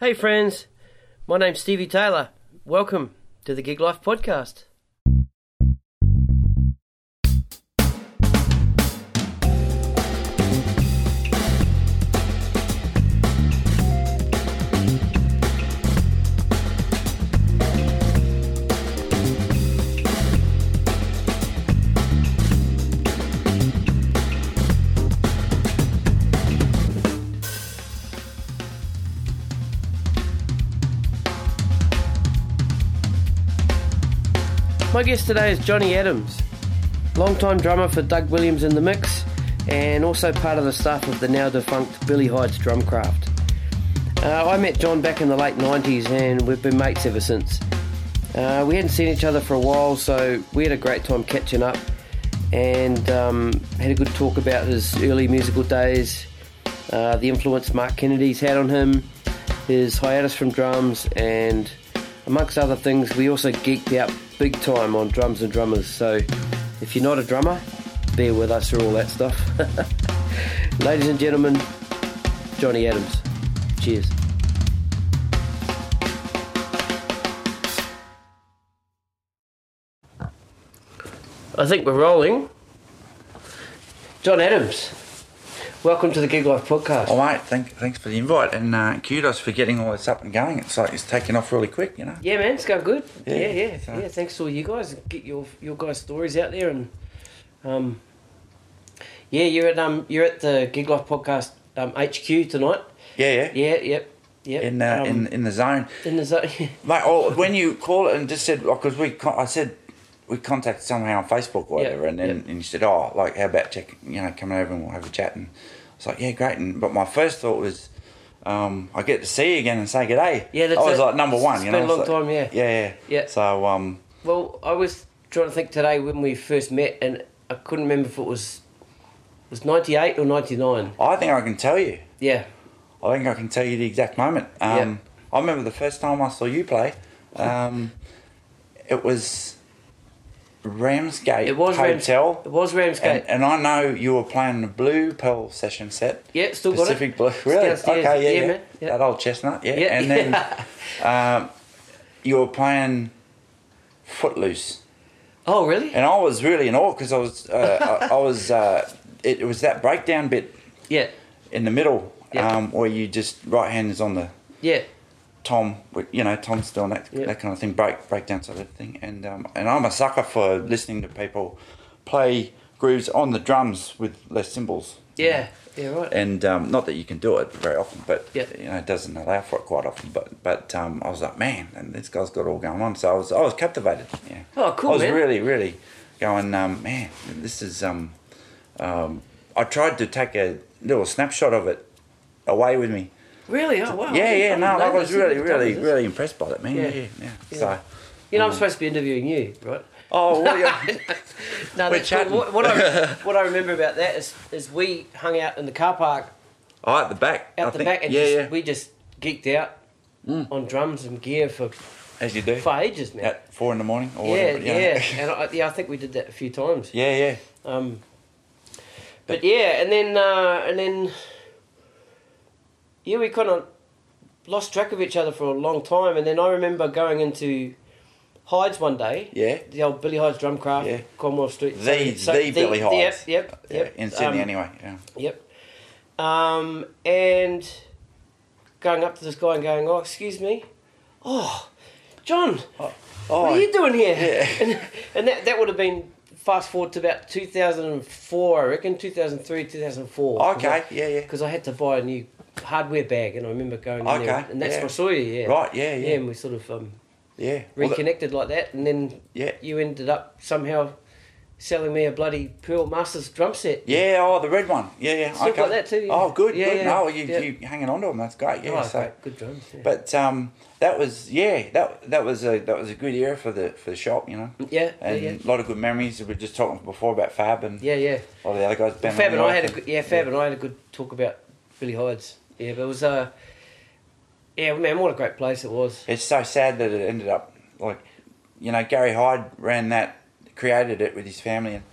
Hey, friends. My name's Stevie Taylor. Welcome to the Gig Life Podcast. My guest today is Jonnie Adams, longtime drummer for Doug Williams in the Mix, and also part of the staff of the now defunct Billy Hyde's Drumcraft. Uh, I met John back in the late 90s, and we've been mates ever since. Uh, we hadn't seen each other for a while, so we had a great time catching up and um, had a good talk about his early musical days, uh, the influence Mark Kennedy's had on him, his hiatus from drums, and amongst other things, we also geeked out big time on drums and drummers. So if you're not a drummer, bear with us for all that stuff. Ladies and gentlemen, Jonnie Adams. Cheers. I think we're rolling. John Adams, welcome to the Gig Life podcast. All right, mate, thank, thanks for the invite and uh, kudos for getting all this up and going. It's like it's taking off really quick, you know. Yeah, man, it's going good. Yeah, Yeah, yeah, yeah. Thanks to all you guys. Get your your guys' stories out there, and um, yeah, you're at um, you're at the Gig Life podcast um, HQ tonight. Yeah, yeah. Yeah, yep, yep. In, uh, um, in in the zone, in the zone. mate. Oh, when you call it and just said because we I said we contacted somehow on Facebook or whatever, and then yeah. and you said, oh, like how about check, you know, coming over and we'll have a chat, and I was like yeah, great. And but my first thought was. Um, I get to see you again and say good day. Yeah, that's I was it. like number one. It's you been a long like- time, yeah. yeah, yeah, Yeah. So um, well, I was trying to think today when we first met, and I couldn't remember if it was it was ninety eight or ninety nine. I think I can tell you. Yeah, I think I can tell you the exact moment. Um, Yeah. I remember the first time I saw you play. Um, it was Ramsgate it was Rams- Hotel. It was Ramsgate. And, and I know you were playing the Blue Pearl session set. yeah, still got Pacific it. Blue. It's Really? Okay, yeah, Yeah, yeah. yeah. That old chestnut, yeah. Yeah. And then um, you were playing Footloose. Oh, really? And I was really in awe because I was, uh, I, I was, uh, it, it was that breakdown bit Yeah, in the middle um, where you just right hand is on the yeah, Tom, you know, Tom's doing that Yeah. that kind of thing, break breakdown sort of thing, and um, and I'm a sucker for listening to people play grooves on the drums with less cymbals. yeah, yeah. Right. And um, not that you can do it very often, but Yeah. you know, it doesn't allow for it quite often. But but um, I was like, man, and this guy's got it all going on. So I was I was captivated. Yeah. Oh, cool, I was man. really really going, um, man, this is um, um, I tried to take a little snapshot of it away with me. Really? Oh, wow. Yeah, yeah, didn't no, I was really, really, really impressed by that, man. Yeah. Yeah, yeah, yeah. Yeah. So, You know, I'm supposed to be interviewing you, right? oh, well, yeah. No, that's cool. What, what, I, what I remember about that is, is we hung out in the car park oh, at the back. out I the think. back and yeah, just, yeah. we just geeked out on drums and gear for, As you do. for ages, man. At four in the morning or yeah, whatever. you know. yeah. and I, yeah, I think we did that a few times. yeah, yeah. Um, but yeah, and then uh, and then yeah, we kind of lost track of each other for a long time, and then I remember going into Hyde's one day. Yeah. The old Billy Hyde's Drumcraft, Yeah. Cromwell Street. The- the Billy Hyde's. Yep, yep, Yeah, yep. in Sydney, Um, anyway. Yeah. Yep. Um, and going up to this guy and going, "Oh, excuse me, oh, John, Oh, what are you doing here?" Yeah. And, and that that would have been fast forward to about two thousand and four, I reckon, two thousand three, two thousand four. Okay, yeah, yeah. Because I had to buy a new hardware bag, and I remember going in there, and that's yeah. where I saw you. Yeah. Right, yeah, yeah. and we sort of um, Yeah. Well, that- reconnected like that, and then Yeah. you ended up somehow selling me a bloody Pearl Masters drum set. yeah, oh, the red one. Yeah, yeah. Still got that too, yeah. Oh, good, Yeah, good. yeah, No, you, yeah. you hanging on to them. That's great. Yeah. oh, so, great, good drums. Yeah. But um, that was yeah, that that was a that was a good era for the for the shop, you know. yeah, And yeah, a lot of good memories. We were just talking before about Fab and yeah, yeah. all the other guys. Ben Fab and I had a good, yeah, Fab and I had a good talk about Billy Hyde's. Yeah, but it was uh, yeah, man, what a great place it was. It's so sad that it ended up like, you know, Gary Hyde ran that, created it with his family and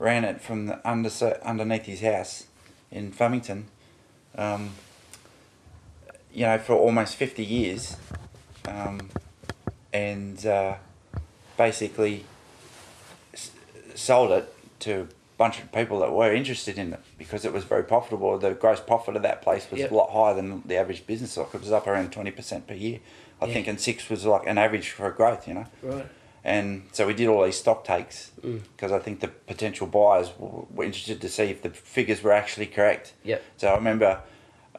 ran it from the under underneath his house in Flemington. Um, you know, for almost 50 years. Um, and uh, basically sold it to a bunch of people that were interested in it because it was very profitable. The gross profit of that place was Yep. a lot higher than the average business stock. It was up around 20% per year. I Yeah. think, and six was like an average for growth, you know. Right. And so we did all these stock takes Mm. because I think the potential buyers were, interested to see if the figures were actually correct. Yep. So I remember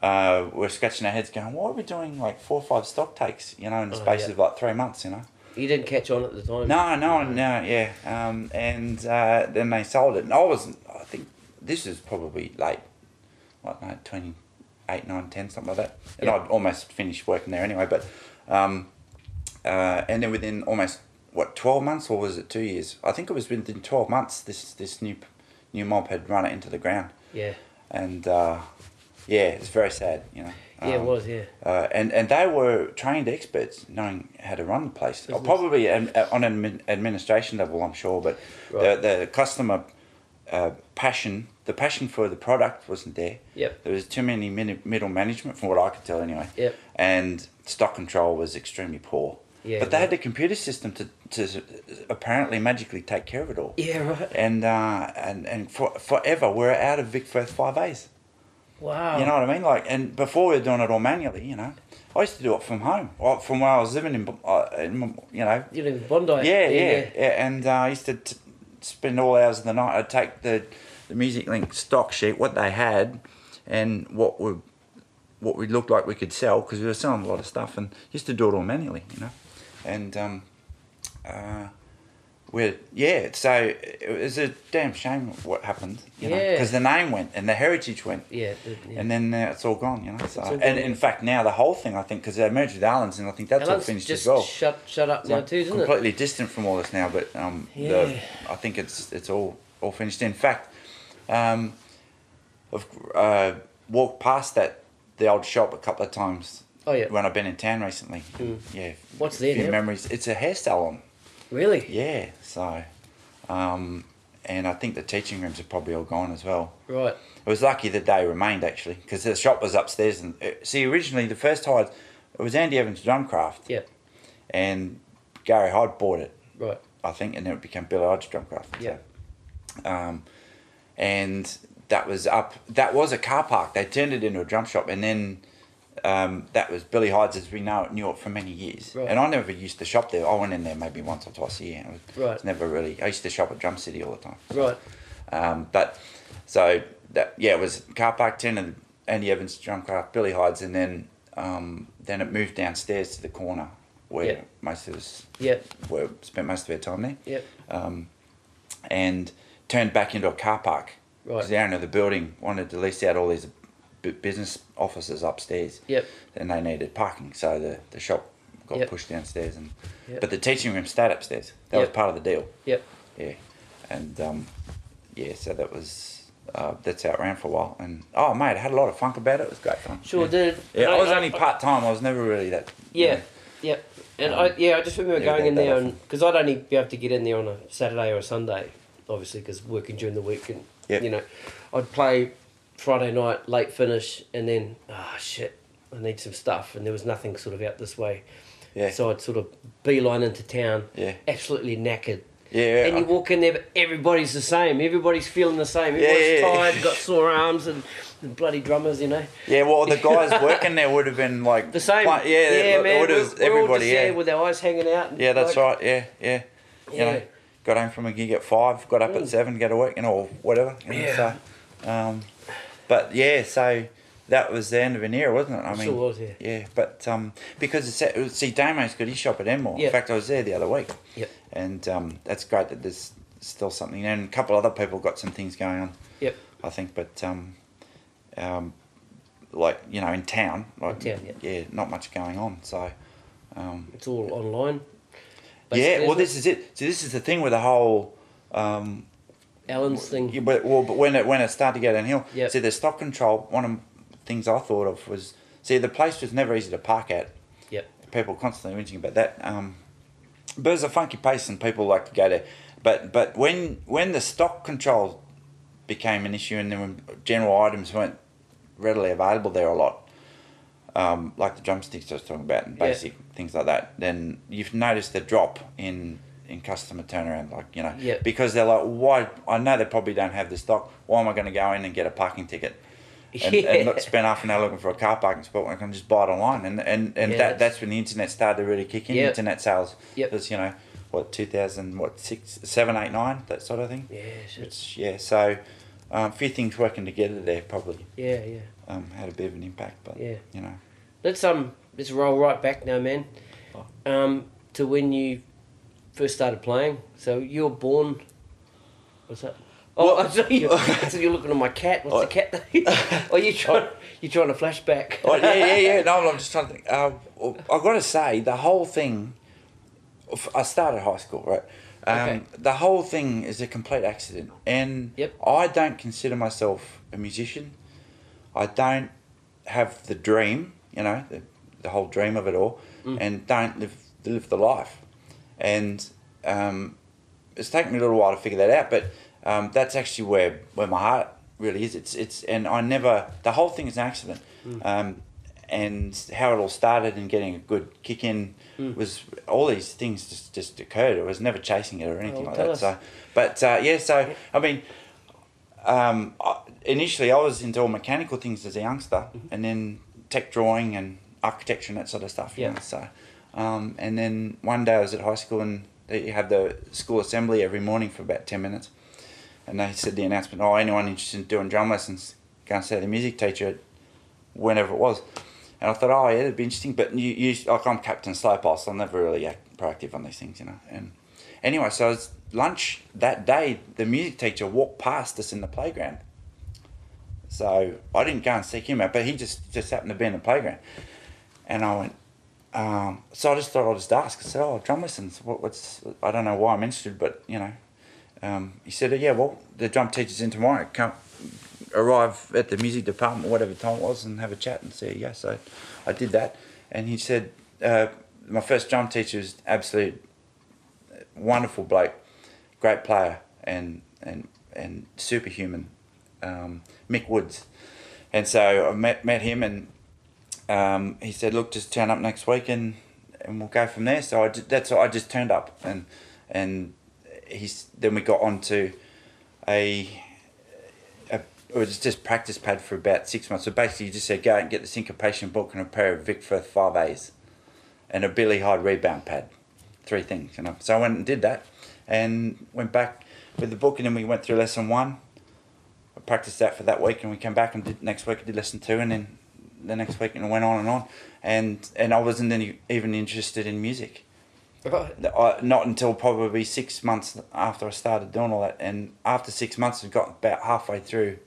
uh, we're scratching our heads going, why are we doing like four or five stock takes, you know, in the Oh, space yeah. of like three months, you know? You didn't catch on at the time. No, no, no, yeah. Um, and uh, then they sold it. And I was, I think this is probably late, like no, 28, 9, 10, something like that. And Yeah. I'd almost finished working there anyway. But, um, uh, and then within almost, what, 12 months or was it two years? I think it was within 12 months this, this new, new mob had run it into the ground. Yeah. And, uh, yeah, it's very sad, you know. Yeah, it Um, was. Yeah. uh, and and they were trained experts, knowing how to run the place. Business. probably an, on an administration level, I'm sure. But Right. the the customer uh, passion, the passion for the product wasn't there. Yep. There was too many middle management, from what I could tell, anyway. Yep. And stock control was extremely poor. Yeah, but they right. had the computer system to, to apparently magically take care of it all. Yeah. Right. And uh, and and for, forever we're out of Vic Firth five A's. Wow. You know what I mean? Like, and before we were doing it all manually, you know, I used to do it from home, from where I was living in, uh, in you know. You live in Bondi. Yeah, yeah, yeah. And uh, I used to t- spend all hours of the night. I'd take the the Music Link stock sheet, what they had, and what we what we looked like we could sell because we were selling a lot of stuff, and used to do it all manually, you know. And um, uh, we're yeah, so it was a damn shame what happened, you know, Yeah. because the name went and the heritage went. Yeah. yeah. And then uh, it's all gone, you know. So, and gone. in fact, now the whole thing, I think, because they merged with Allan's, and I think that's all finished just as well. Shut. Shut up now like too, isn't it? completely distant from all this now, but um, Yeah. the, I think it's it's all all finished. In fact, um, I've uh, walked past that the old shop a couple of times Oh yeah. when I've been in town recently. Mm. Yeah, What's there few now? memories. It's a hair salon. Really? Yeah, so, um, and I think the teaching rooms are probably all gone as well. Right. It was lucky the day remained actually, because the shop was upstairs. And uh, see, originally the first hide, it was Andy Evans Drumcraft, Yep. and Gary Hyde bought it, Right. I think, and then it became Billy Hyde's Drumcraft. Yeah. Um, and that was up. That was a car park. They turned it into a drum shop, and then um, that was Billy Hyde's as we know it, knew it for many years. Right. And I never used to shop there. I went in there maybe once or twice a year. It was, Right. it's never really. I used to shop at Drum City all the time. Right. Um, but so that yeah, it was car park ten and Andy Evans Drumcraft, Billy Hyde's, and then um, then it moved downstairs to the corner where Yeah. most of us Yep. were spent most of our time there, Yep. um, and turned back into a car park because Right. the owner of the building wanted to lease out all these business offices upstairs, Yep. and they needed parking, so the the shop got Yep. pushed downstairs, and Yep. but the teaching room stayed upstairs. That was part of the deal. Yep. Yeah, and um, yeah, so that was uh, that's how it ran for a while. And oh, mate, I had a lot of funk about it. It was great fun. Sure yeah. did. Yeah, And I was only part time. I was never really that. Yeah. Yep. And Um, I yeah I just remember yeah, going in there often. because I'd only be able to get in there on a Saturday or a Sunday, obviously because working during the week and Yep. you know, I'd play Friday night late finish and then ah shit I need some stuff and there was nothing sort of out this way, Yeah. so I'd sort of beeline into town, Yeah. absolutely knackered. Yeah. And you walk in there, but everybody's the same. Everybody's feeling the same. Everybody's yeah, yeah. tired, got sore arms, and, and bloody drummers, you know. yeah, well, the guys working there would have been like The same. yeah, yeah, man. would We're, have we're all everybody. just yeah, with our eyes hanging out. yeah, that's like- right. Yeah, yeah. You Yeah. know, got home from a gig at five, got up Mm. at seven, go to work, you know, or whatever. You know, Yeah. So, um, but yeah, so that was the end of an era, wasn't it? I It mean, sure was, yeah. Yeah, but um, because it's it was- see, Damo's got his shop at Enmore. Yeah. In fact, I was there the other week. Yep. And um, that's great that there's still something, and a couple other people got some things going on. Yep. I think, but um, um, like you know, in town, like In town, yeah. not much going on. So. Um, It's all online. yeah, well, this is it. See, this is the thing with the whole. Um, Allan's thing. yeah, but well, but when it when it started to go downhill, Yep. see the stock control. One of the things I thought of was see the place was never easy to park at. Yep. People constantly whinging about that. Um, but it's a funky place and people like to go there. But but when when the stock control became an issue and then when general items weren't readily available there a lot, um, like the drumsticks I was talking about and Yeah. basic things like that, then you've noticed the drop in in customer turnaround, like you know, Yeah. because they're like, why? I know they probably don't have the stock. Why am I going to go in and get a parking ticket? And, and look, spend half an hour looking for a car parking spot when I can just buy it online, and and, and Yeah, that that's- that's when the internet started to really kick in. Yep. Internet sales, Yep. was you know, what two thousand, what six, seven, eight, nine, that sort of thing. Yeah, shit. It's yeah, so um, a few things working together there probably yeah, yeah. um, had a bit of an impact, but Yeah. you know, Let's um let's roll right back now, man. Um, to when you first started playing. So you were born. What's that? Oh, I saw you. so you're looking at my cat. What's the cat? Doing? Oh, you trying? You trying to flashback? oh yeah, yeah, yeah. No, I'm just trying to think. Uh, I got to say, the whole thing. I started high school, right? Um, Okay. The whole thing is a complete accident, and Yep. I don't consider myself a musician. I don't have the dream, you know, the, the whole dream of it all, Mm. and don't live live the life. And um, it's taken me a little while to figure that out, but um, that's actually where where my heart really is. It's it's and I never the whole thing is an accident. Mm. Um, and how it all started and getting a good kick in Mm. was all these things just, just occurred. I was never chasing it or anything Oh, like that. us. So, but uh, yeah, so I mean, um, I, initially I was into all mechanical things as a youngster, Mm-hmm. and then tech drawing and architecture and that sort of stuff. you Yeah. know, so, um, and then one day I was at high school and they had the school assembly every morning for about ten minutes, and they said the announcement: "Oh, anyone interested in doing drum lessons, go and see the music teacher, whenever it was." And I thought, oh yeah, it'd be interesting. But you, you like I'm Captain Slowpaw, so I'm never really act proactive on these things, you know. And anyway, so it lunch that day. The music teacher walked past us in the playground. So I didn't go and seek him out, but he just just happened to be in the playground. And I went, um, so I just thought I'd just ask. I said, oh, drum lessons. What, what's? I don't know why I'm interested, but you know. Um, he said, yeah, well, the drum teacher's in tomorrow. Come, arrive at the music department, whatever time it was, and have a chat and see. Yeah, so I did that, and he said uh, my first drum teacher was absolute wonderful bloke, great player, and and and superhuman, um, Mick Woods, and so I met met him, and um, he said, look, just turn up next week, and and we'll go from there. So I ju- that's I just turned up, and and he's then we got on to a a, it was just practice pad for about six months. So basically, you just said go out and get the syncopation book and a pair of Vic Firth five A's, and a Billy Hyde rebound pad, three things. Know. So I went and did that, and went back with the book, and then we went through lesson one. I practiced that for that week, and we came back and did next week. I did lesson two, and then the next week, and it went on and on, and and I wasn't any, even interested in music. Right. I, not until probably six months after I started doing all that. And after six months, I got about halfway through,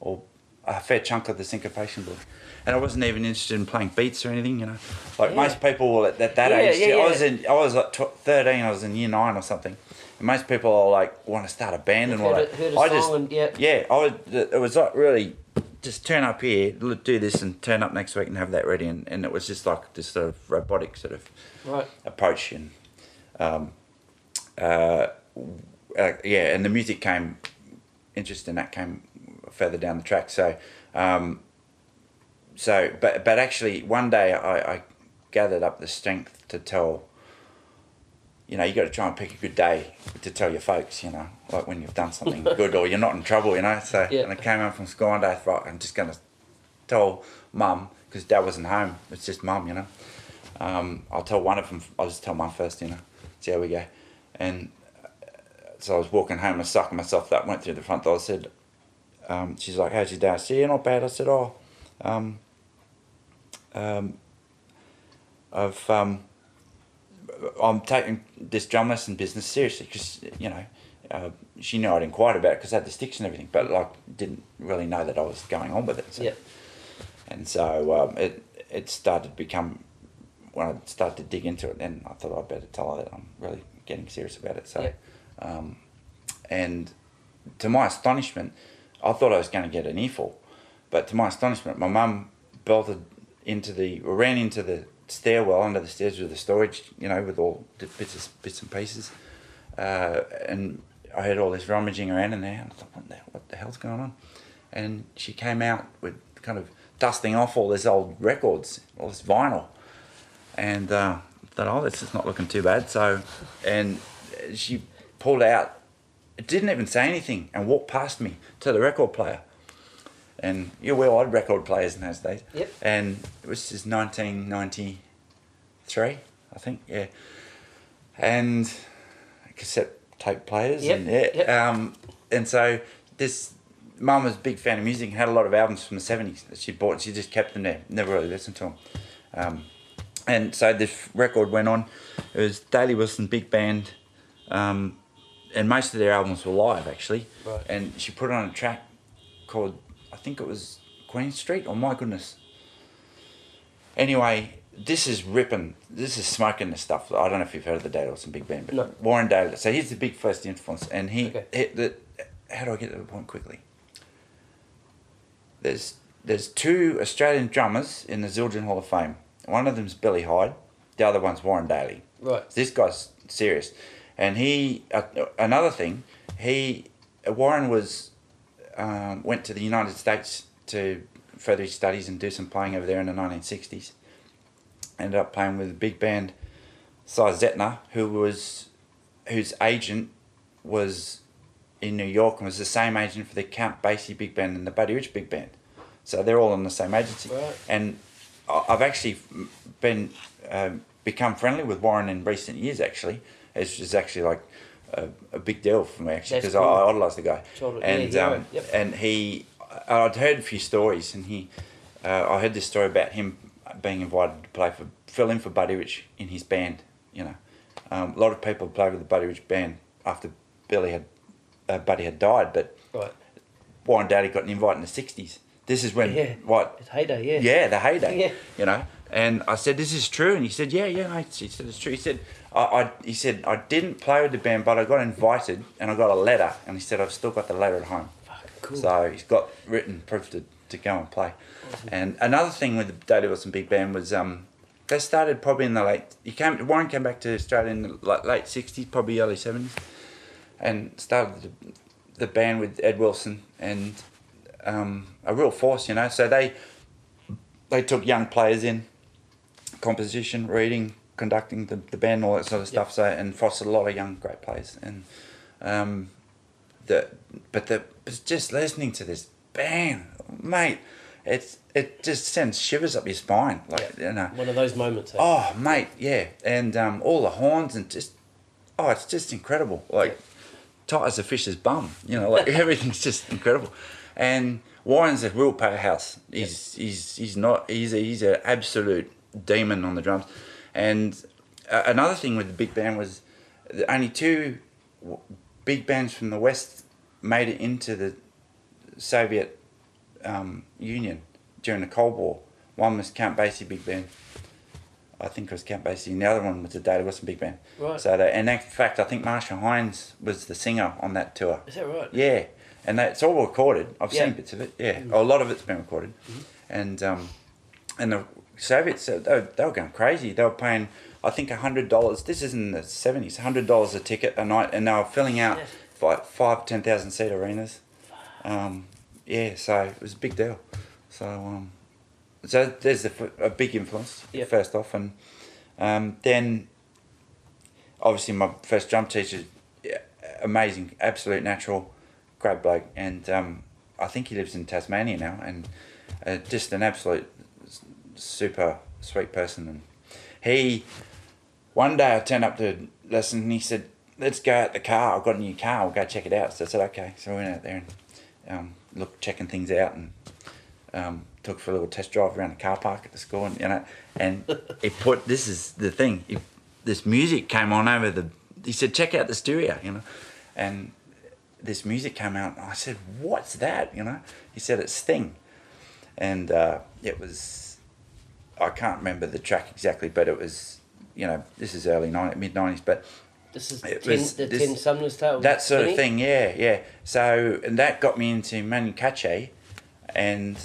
or a fair chunk of the syncopation book. And I wasn't even interested in playing beats or anything, you know. Like Yeah. most people at that, that Yeah, age, yeah, I was in, I was like tw- thirteen, I was in year nine or something. And most people are like want to start a band and all that. a- I just, and- yeah. yeah, I was, it was like really just turn up here, do this, and turn up next week and have that ready. And, and it was just like this sort of robotic sort of Right. approach and um, uh, uh, yeah, and the music came interest in that came further down the track. So um, so but but actually one day I, I gathered up the strength to tell. You know, you got to try and pick a good day to tell your folks. You know, like when you've done something good or you're not in trouble. You know, so Yeah. and I came home from school one day. I thought I'm just gonna tell mum because dad wasn't home. It's just mum. You know, um, I'll tell one of them. I'll just tell mum first. You know, see how we go. And uh, so I was walking home and sucking myself that Went through the front door. I said, um, "She's like, how's your day?" I said, "Yeah, not bad." I said, "Oh, um, um, I've um, I'm taking this drum lesson business seriously because you know." Uh, she knew I'd inquired about it because I had the sticks and everything, but like didn't really know that I was going on with it. So Yeah. and so um, it it started to become when I started to dig into it. Then I thought I'd better tell her that I'm really getting serious about it. So, Yeah. um, and to my astonishment, I thought I was going to get an earful, but to my astonishment, my mum belted into the ran into the stairwell under the stairs with the storage, you know, with all the bits of, bits and pieces, uh, and I heard all this rummaging around in there, and I thought, what the, what the hell's going on? And she came out with kind of dusting off all these old records, all this vinyl, and uh, thought, oh, this is not looking too bad. So, and she pulled out, didn't even say anything, and walked past me to the record player. And you were odd record players in those days. Yep. And it was just 1993, I think, yeah. And cassette tape players. Yep, And, yeah. yep. Um, and so this mum was a big fan of music and had a lot of albums from the 70s that she bought. She just kept them there, never really listened to them. Um, and so this record went on. It was Daly Wilson Big Band, um, and most of their albums were live actually. Right. And she put on a track called, think it was Queen Street. Oh my goodness. Anyway, this is ripping. This is smoking the stuff. I don't know if you've heard of the Wilson Big Band, but No. Warren Daly. So he's the big first influence, and he. Okay. he the, how do I get to the point quickly? There's there's two Australian drummers in the Zildjian Hall of Fame. One of them's Billy Hyde, the other one's Warren Daly. Right. This guy's serious, and he uh, another thing he Warren was um, went to the United States to further his studies and do some playing over there in the 1960s. Ended up playing with a big band, Sy Zentner, who was whose agent was in New York and was the same agent for the Count Basie big band and the Buddy Rich big band. So they're all in the same agency. Right. And I've actually been um, become friendly with Warren in recent years. Actually, it's just actually like a, a big deal for me actually because cool. I, I idolise the guy. Yeah, and hero. um, Yep. and he, I'd heard a few stories, and he, uh, I heard this story about him being invited to play for fill in for Buddy Rich in his band. You know, um, a lot of people played with the Buddy Rich band after Billy had, uh, Buddy had died, but Right. Warren Daly got an invite in the '60s. This is when Yeah. what It's heyday, yeah. yeah, the heyday. Yeah. You know. And I said, "This is true," and he said, "Yeah, yeah." Mate. He said, "It's true." He said, I, "I," he said, "I didn't play with the band, but I got invited, and I got a letter." And he said, "I've still got the letter at home." Fuck, cool. So he's got written proof to, to go and play. And another thing with the Daly Wilson Big Band was um, they started probably in the late. He came. Warren came back to Australia in the like, late '60s, probably early '70s, and started the, the band with Ed Wilson and um, a real force, you know. So they they took young players in, composition, reading, conducting the, the band, all that sort of Yep. stuff. So and fostered a lot of young great players. And um, the but the but just listening to this band, mate, it's it just sends shivers up your spine, like you know. One of those moments. eh? Oh, mate, yeah, and um, all the horns and just oh, it's just incredible. Like tight as a fish's bum, you know, like everything's just incredible. And Warren's a real powerhouse. He's he's he's not he's a, he's an absolute demon on the drums. And uh, another thing with the big band was only two w- big bands from the west made it into the Soviet um, Union during the Cold War. One was Count Basie Big Band. I think it was Count Basie, and the other one was the Daly Wilson Big Band. Right. So, they, and in fact, I think Marcia Hines was the singer on that tour. Is that right? Yeah, and that, it's all recorded. I've Yeah. seen bits of it. Yeah, a lot of it's been recorded, and um, and the Soviets they were, they were going crazy. They were paying, I think, hundred dollars. This is in the seventies. Hundred dollars a ticket a night, and they were filling out like five, ten thousand seat arenas. Um, yeah, so it was a big deal. So um, so there's a big influence Yeah. first off, and um, then obviously my first jump teacher, amazing, absolute natural, great bloke, and um, I think he lives in Tasmania now, and uh, just an absolute super sweet person. And he, one day I turned up to listen and he said, "Let's go out the car. I've got a new car. We'll go check it out." So I said, "Okay." So we went out there and um, looked, checking things out, and um, took for a little test drive around the car park at the school, and you know, and he put this is the thing. He, this music came on over the. He said, "Check out the stereo," you know, and this music came out. And I said, "What's that?" You know, he said, "It's Sting," and uh, it was. I can't remember the track exactly, but it was, you know, this is early 90, mid nineties, but This is It ten, was- the this- Ten Sumner's Tale. that sort of thing. Yeah, yeah. So and that got me into Manu Katché and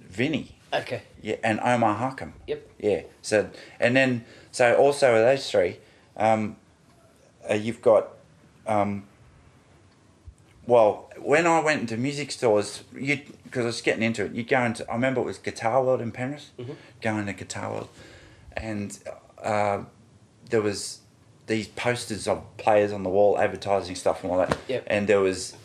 Vinny. Okay. Yeah, and Omar Hakim. Yep. Yeah. So and then so also with those three, um, uh, you've got um, well, when I went into music stores, you because I was getting into it, you go into. I remember it was Guitar World in Paris, Mm-hmm. going to Guitar World, and uh, there was these posters of players on the wall advertising stuff and all that. Yep. And there was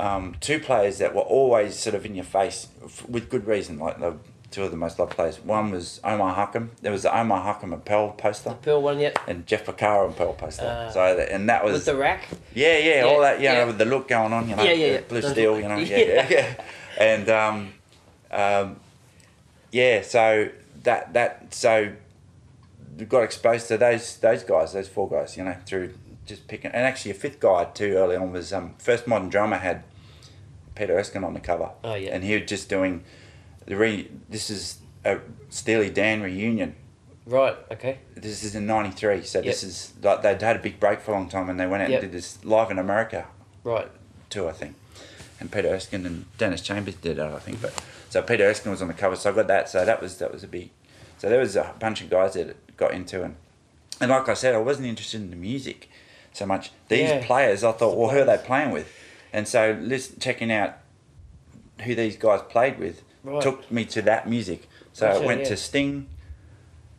um, two players that were always sort of in your face f- with good reason, like the two of the most loved players. One was Omar Hakim. There was the Omar Hakim and Pearl poster. The Pearl one yet? And Jeff Porcaro and Pearl poster. Uh, so that, and that was With the rack? yeah, yeah, Yeah, all that, you know, yeah. with the look going on, you know, Yeah, yeah, blue steel, you know, Yeah. yeah, yeah. And um, um, yeah, so that that so got exposed to those those guys, those four guys, you know, through just picking, and actually a fifth guy too early on was um, first modern drummer had Peter Erskine on the cover, Oh, yeah. and he was just doing the re. This is a Steely Dan reunion Right, okay. this is in '93, so this is like they'd had a big break for a long time, and they went out Yep. and did this live in America Right. tour, I think. And Peter Erskine and Dennis Chambers did it, I think. But so Peter Erskine was on the cover, so I got that. So that was that was a big. So there was a bunch of guys that got into and and like I said, I wasn't interested in the music so much. These Yeah. players, I thought, well, who are they playing with? And so listen, checking out who these guys played with Right. took me to that music. So Gotcha, I went yeah. to Sting.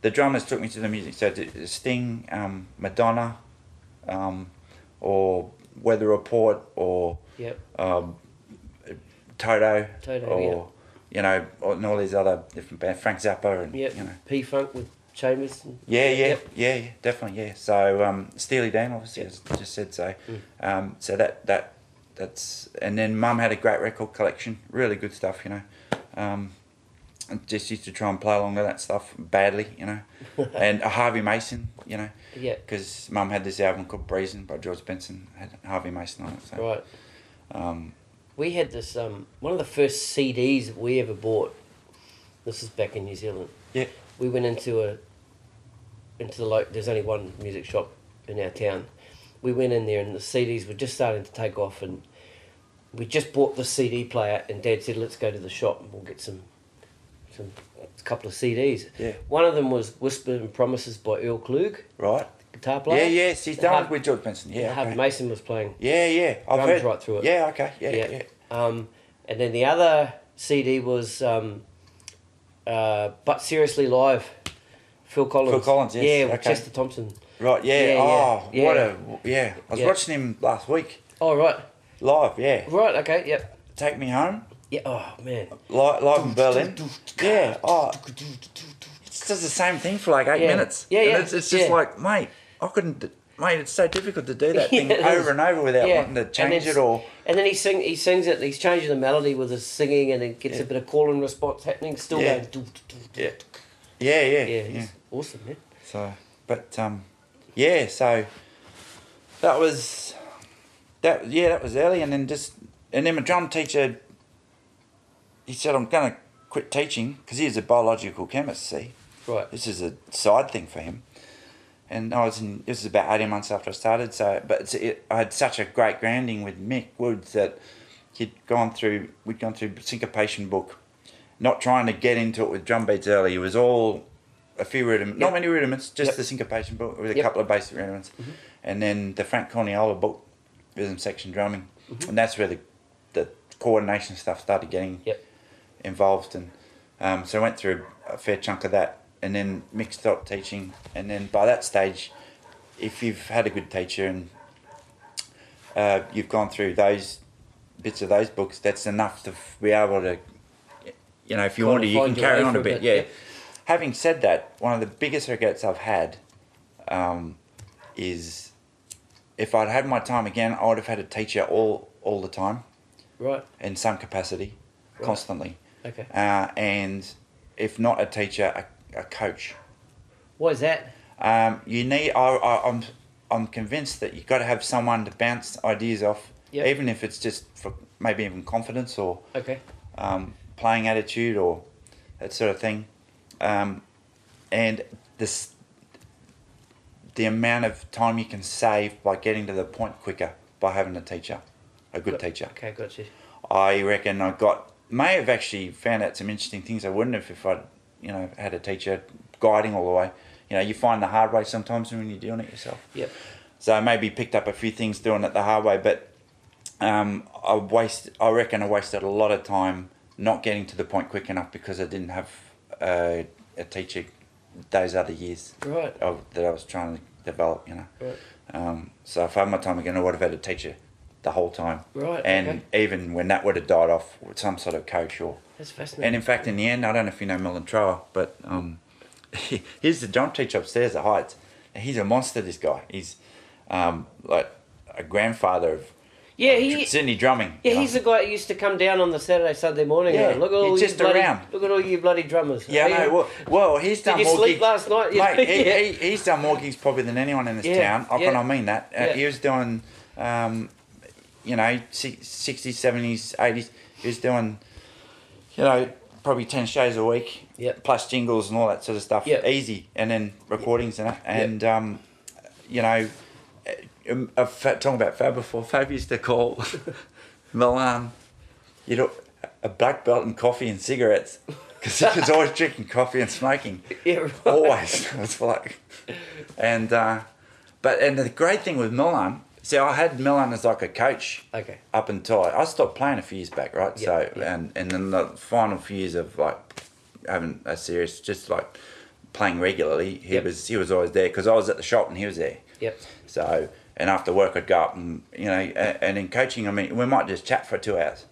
The drummers took me to the music. So Sting, um, Madonna, um, or Weather Report, or Yep. um, Toto, Toto, or you know, or, and all these other different bands, Frank Zappa, and Yep. you know, P Funk with Chambers. And, yeah, yeah, Yep. yeah, yeah, definitely, yeah. So um, Steely Dan, obviously, as I just said so. Mm. Um, so that that that's and then Mum had a great record collection, really good stuff, you know. Um, just used to try and play along with that stuff badly, you know. and uh, Harvey Mason, you know, Yeah. because Mum had this album called Breezing by George Benson, had Harvey Mason on it. So, Right. um, We had this um one of the first CDs that we ever bought. This is back in New Zealand. Yeah. We went into a into the like. There's only one music shop in our town. We went in there and the CDs were just starting to take off and we just bought the CD player and Dad said let's go to the shop and we'll get some some a couple of CDs. Yeah. One of them was Whisper and Promises by Earl Klugh, right. guitar player. yeah, she's done Har- with George Benson. Yeah, Harvey okay. Mason was playing. Yeah, yeah. I've heard right through it. Yeah, okay. Yeah, yeah. Yeah. Um, and then the other CD was um, uh, But Seriously Live, Phil Collins. Phil Collins, yes, Yeah, with okay. Chester Thompson. Right, yeah. Yeah, oh, yeah, what a yeah. I was Yeah. watching him last week Oh, right. live. Yeah, Right, okay, yep. take me home Yeah, oh, man. live, live in Berlin. Yeah. Oh, it does the same thing for like eight Yeah. minutes. Yeah, And yeah, It's, it's just yeah. like, mate, I couldn't. Mate, it's so difficult to do that thing Yeah, is. over and over without Yeah. wanting to change it or. And then he sing, he sings it, he's changing the melody with his singing and it gets Yeah. a bit of call and response happening, still Yeah. going. Yeah. Yeah, yeah, Yeah, yeah. awesome, man. So, but um, yeah. So that was that. Yeah, that was early, and then just and then my drum teacher. He said, "I'm going to quit teaching because he's a biological chemist. See, Right. this is a side thing for him." And I was in. This was about eighteen months after I started. So, but it, I had such a great grounding with Mick Woods that he'd gone through. We'd gone through syncopation book, not trying to get into it with drum beats early. It was all a few rudiments, not many rudiments, just Yep. the syncopation book with a Yep. Mm-hmm. couple of basic rudiments, and then the Frank Corniola book, rhythm section drumming, Mm-hmm. and that's where the the coordination stuff started getting Yep. involved, and um, so I went through a fair chunk of that, and then mixed up teaching, and then by that stage, if you've had a good teacher and uh, you've gone through those bits of those books, that's enough to be able to, you know, if you want to, you can carry on a bit. bit, Yeah. yeah. Having said that, one of the biggest regrets I've had um, is if I'd had my time again, I would have had a teacher all all the time Right. in some capacity, Right. constantly, Okay. uh, and if not a teacher, a, a coach. What is that? Um, you need. I, I, I'm. I'm convinced that you've got to have someone to bounce ideas off, Yep. even if it's just for maybe even confidence or Okay. um, playing attitude or that sort of thing. Um, and this, the amount of time you can save by getting to the point quicker by having a teacher, a good Got- teacher. Okay, got you. I reckon I got may have actually found out some interesting things I wouldn't have if I'd you know had a teacher guiding all the way. You know, you find the hard way sometimes when you're doing it yourself. Yep. So I maybe picked up a few things doing it the hard way, but um, I waste. I reckon I wasted a lot of time not getting to the point quick enough because I didn't have uh, a teacher those other years Right. of, that I was trying to develop. You know. Right. Um, so if I had my time again, I would have had a teacher the whole time. Right, And okay. even when that would have died off, with some sort of coach or. That's fascinating. And in fact, in the end, I don't know if you know Millen Trower, but um, he's the drum teacher upstairs at Hyde's. He's a monster. This guy. He's um, like a grandfather of yeah, of he. Sydney drumming. Yeah, you know. he's the guy that used to come down on the Saturday, Sunday morning. Yeah, look at all he's you just bloody, around. Look at all you bloody drummers. Yeah, no, well, well, he's done you more sleep gigs. last night? Mate, he, Yeah. he, he's done more gigs probably than anyone in this Yeah, town. I yeah. can I mean that. Uh. He was doing, um, you know, 60s, 70s, 80s. He was doing, you know, probably 10 shows a week. Yep. Plus jingles and all that sort of stuff. Yep. Easy. And then recordings and that. And, um, you know, I've Fa- talking about Fab before, Fab used to call Milan, you know, a black belt in coffee and cigarettes. Because he was always drinking coffee and smoking. Yeah, right. Always. It's like, and, uh, but, and the great thing with Milan, see, I had Milan as like a coach Okay. up until I, I stopped playing a few years back, right? Yeah, so, and, and then the final few years of like having a serious, just like playing regularly, he Yep. was, he was always there because I was at the shop and he was there. Yep. So, and after work, I'd go up and, you know, a- and in coaching, I mean, we might just chat for two hours.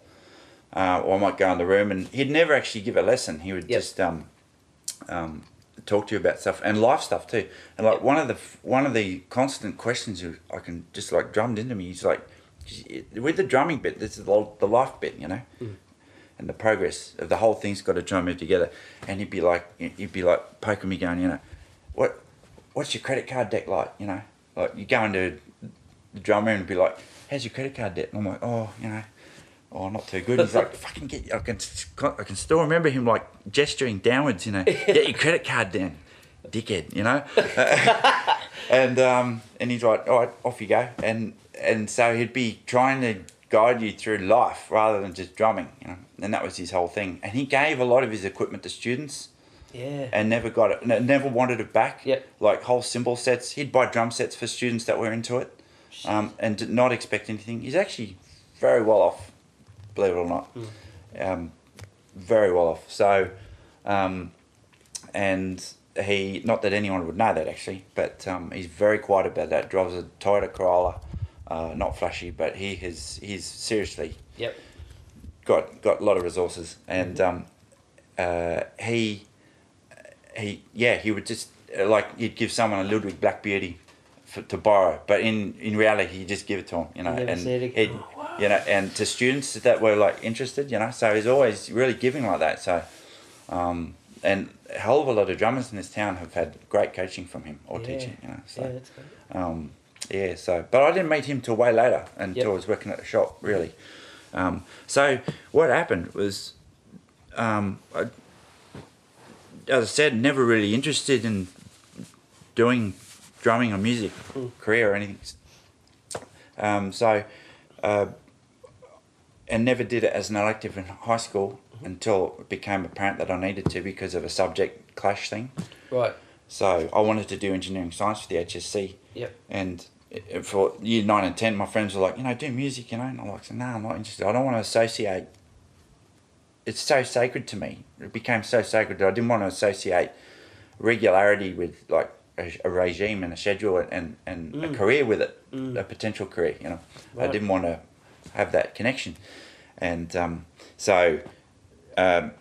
Uh, or I might go in the room and he'd never actually give a lesson. He would just um, um, talk to you about stuff and life stuff too. And like one of the one of the constant questions you- I can just like drummed into me. is like, with the drumming bit, this is the the life bit, you know, mm. and the progress of the whole thing's got to try and move together. And he'd be like, he'd be like poking me, going, you know, what what's your credit card deck like? You know, like you go into the drum room and be like, how's your credit card debt? And I'm like, oh, you know, oh, not too good. He's like, fucking get, I can, I can still remember him like gesturing downwards, you know, get your credit card down, dickhead, you know. and um, and he's like, all right, off you go. And and so he'd be trying to guide you through life rather than just drumming, you know. And that was his whole thing. And he gave a lot of his equipment to students Yeah. and never got it, never wanted it back. Yep. Like whole cymbal sets. He'd buy drum sets for students that were into it, um, and did not expect anything. He's actually very well off, believe it or not. Um, very well off. So, um, and he, not that anyone would know that actually, but um, he's very quiet about that. Drives a Toyota Corolla, uh, not flashy, but he has, he's seriously Yep. got got a lot of resources, and um, uh, he he yeah he would just uh, like you'd give someone a Ludwig Black Beauty for, to borrow, but in in reality you just give it to him, you know, and it you know, and to students that were like interested, you know, so he's always really giving like that. So, um, and a hell of a lot of drummers in this town have had great coaching from him or Yeah. teaching, you know. So Yeah, that's good. um, yeah, so but I didn't meet him till way later until Yep. I was working at the shop really. Um, so what happened was, um, I, as I said, never really interested in doing drumming or music career or anything. Um, so, uh, and never did it as an elective in high school mm-hmm. until it became apparent that I needed to because of a subject clash thing. Right. So I wanted to do engineering science for the HSC. Yep. And for year nine and ten, my friends were like, you know, do music, you know. And I'm like, no, I'm not interested. I don't want to associate. It's so sacred to me. It became so sacred that I didn't want to associate regularity with like a, a regime and a schedule and, and, and a mm. career with it, mm. a potential career. You know, I didn't want to have that connection, and um, so. Um,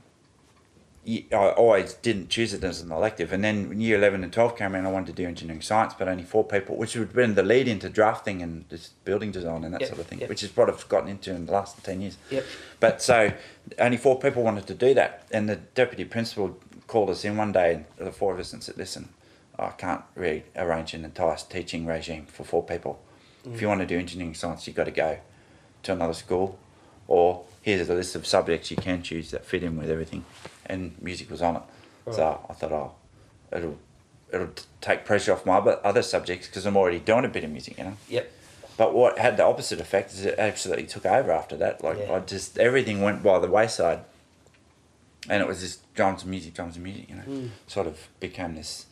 I always didn't choose it as an elective. And then when year 11 and 12 came around, I wanted to do engineering science, but only four people, which would have been the lead into drafting and just building design and that Yep, sort of thing, yep. which is what I've gotten into in the last 10 years. Yep. But so only four people wanted to do that. And the deputy principal called us in one day, and the four of us, and said, listen, I can't really arrange an entire teaching regime for four people. If you want to do engineering science, you've got to go to another school, or here's a list of subjects you can choose that fit in with everything. And music was on it. So I thought, oh, it'll it'll take pressure off my other- other subjects because I'm already doing a bit of music, you know. Yep. But what had the opposite effect is it absolutely took over after that. Like Yeah. I just everything went by the wayside, and it was just drums and music, drums and music. You know, Mm. sort of became this.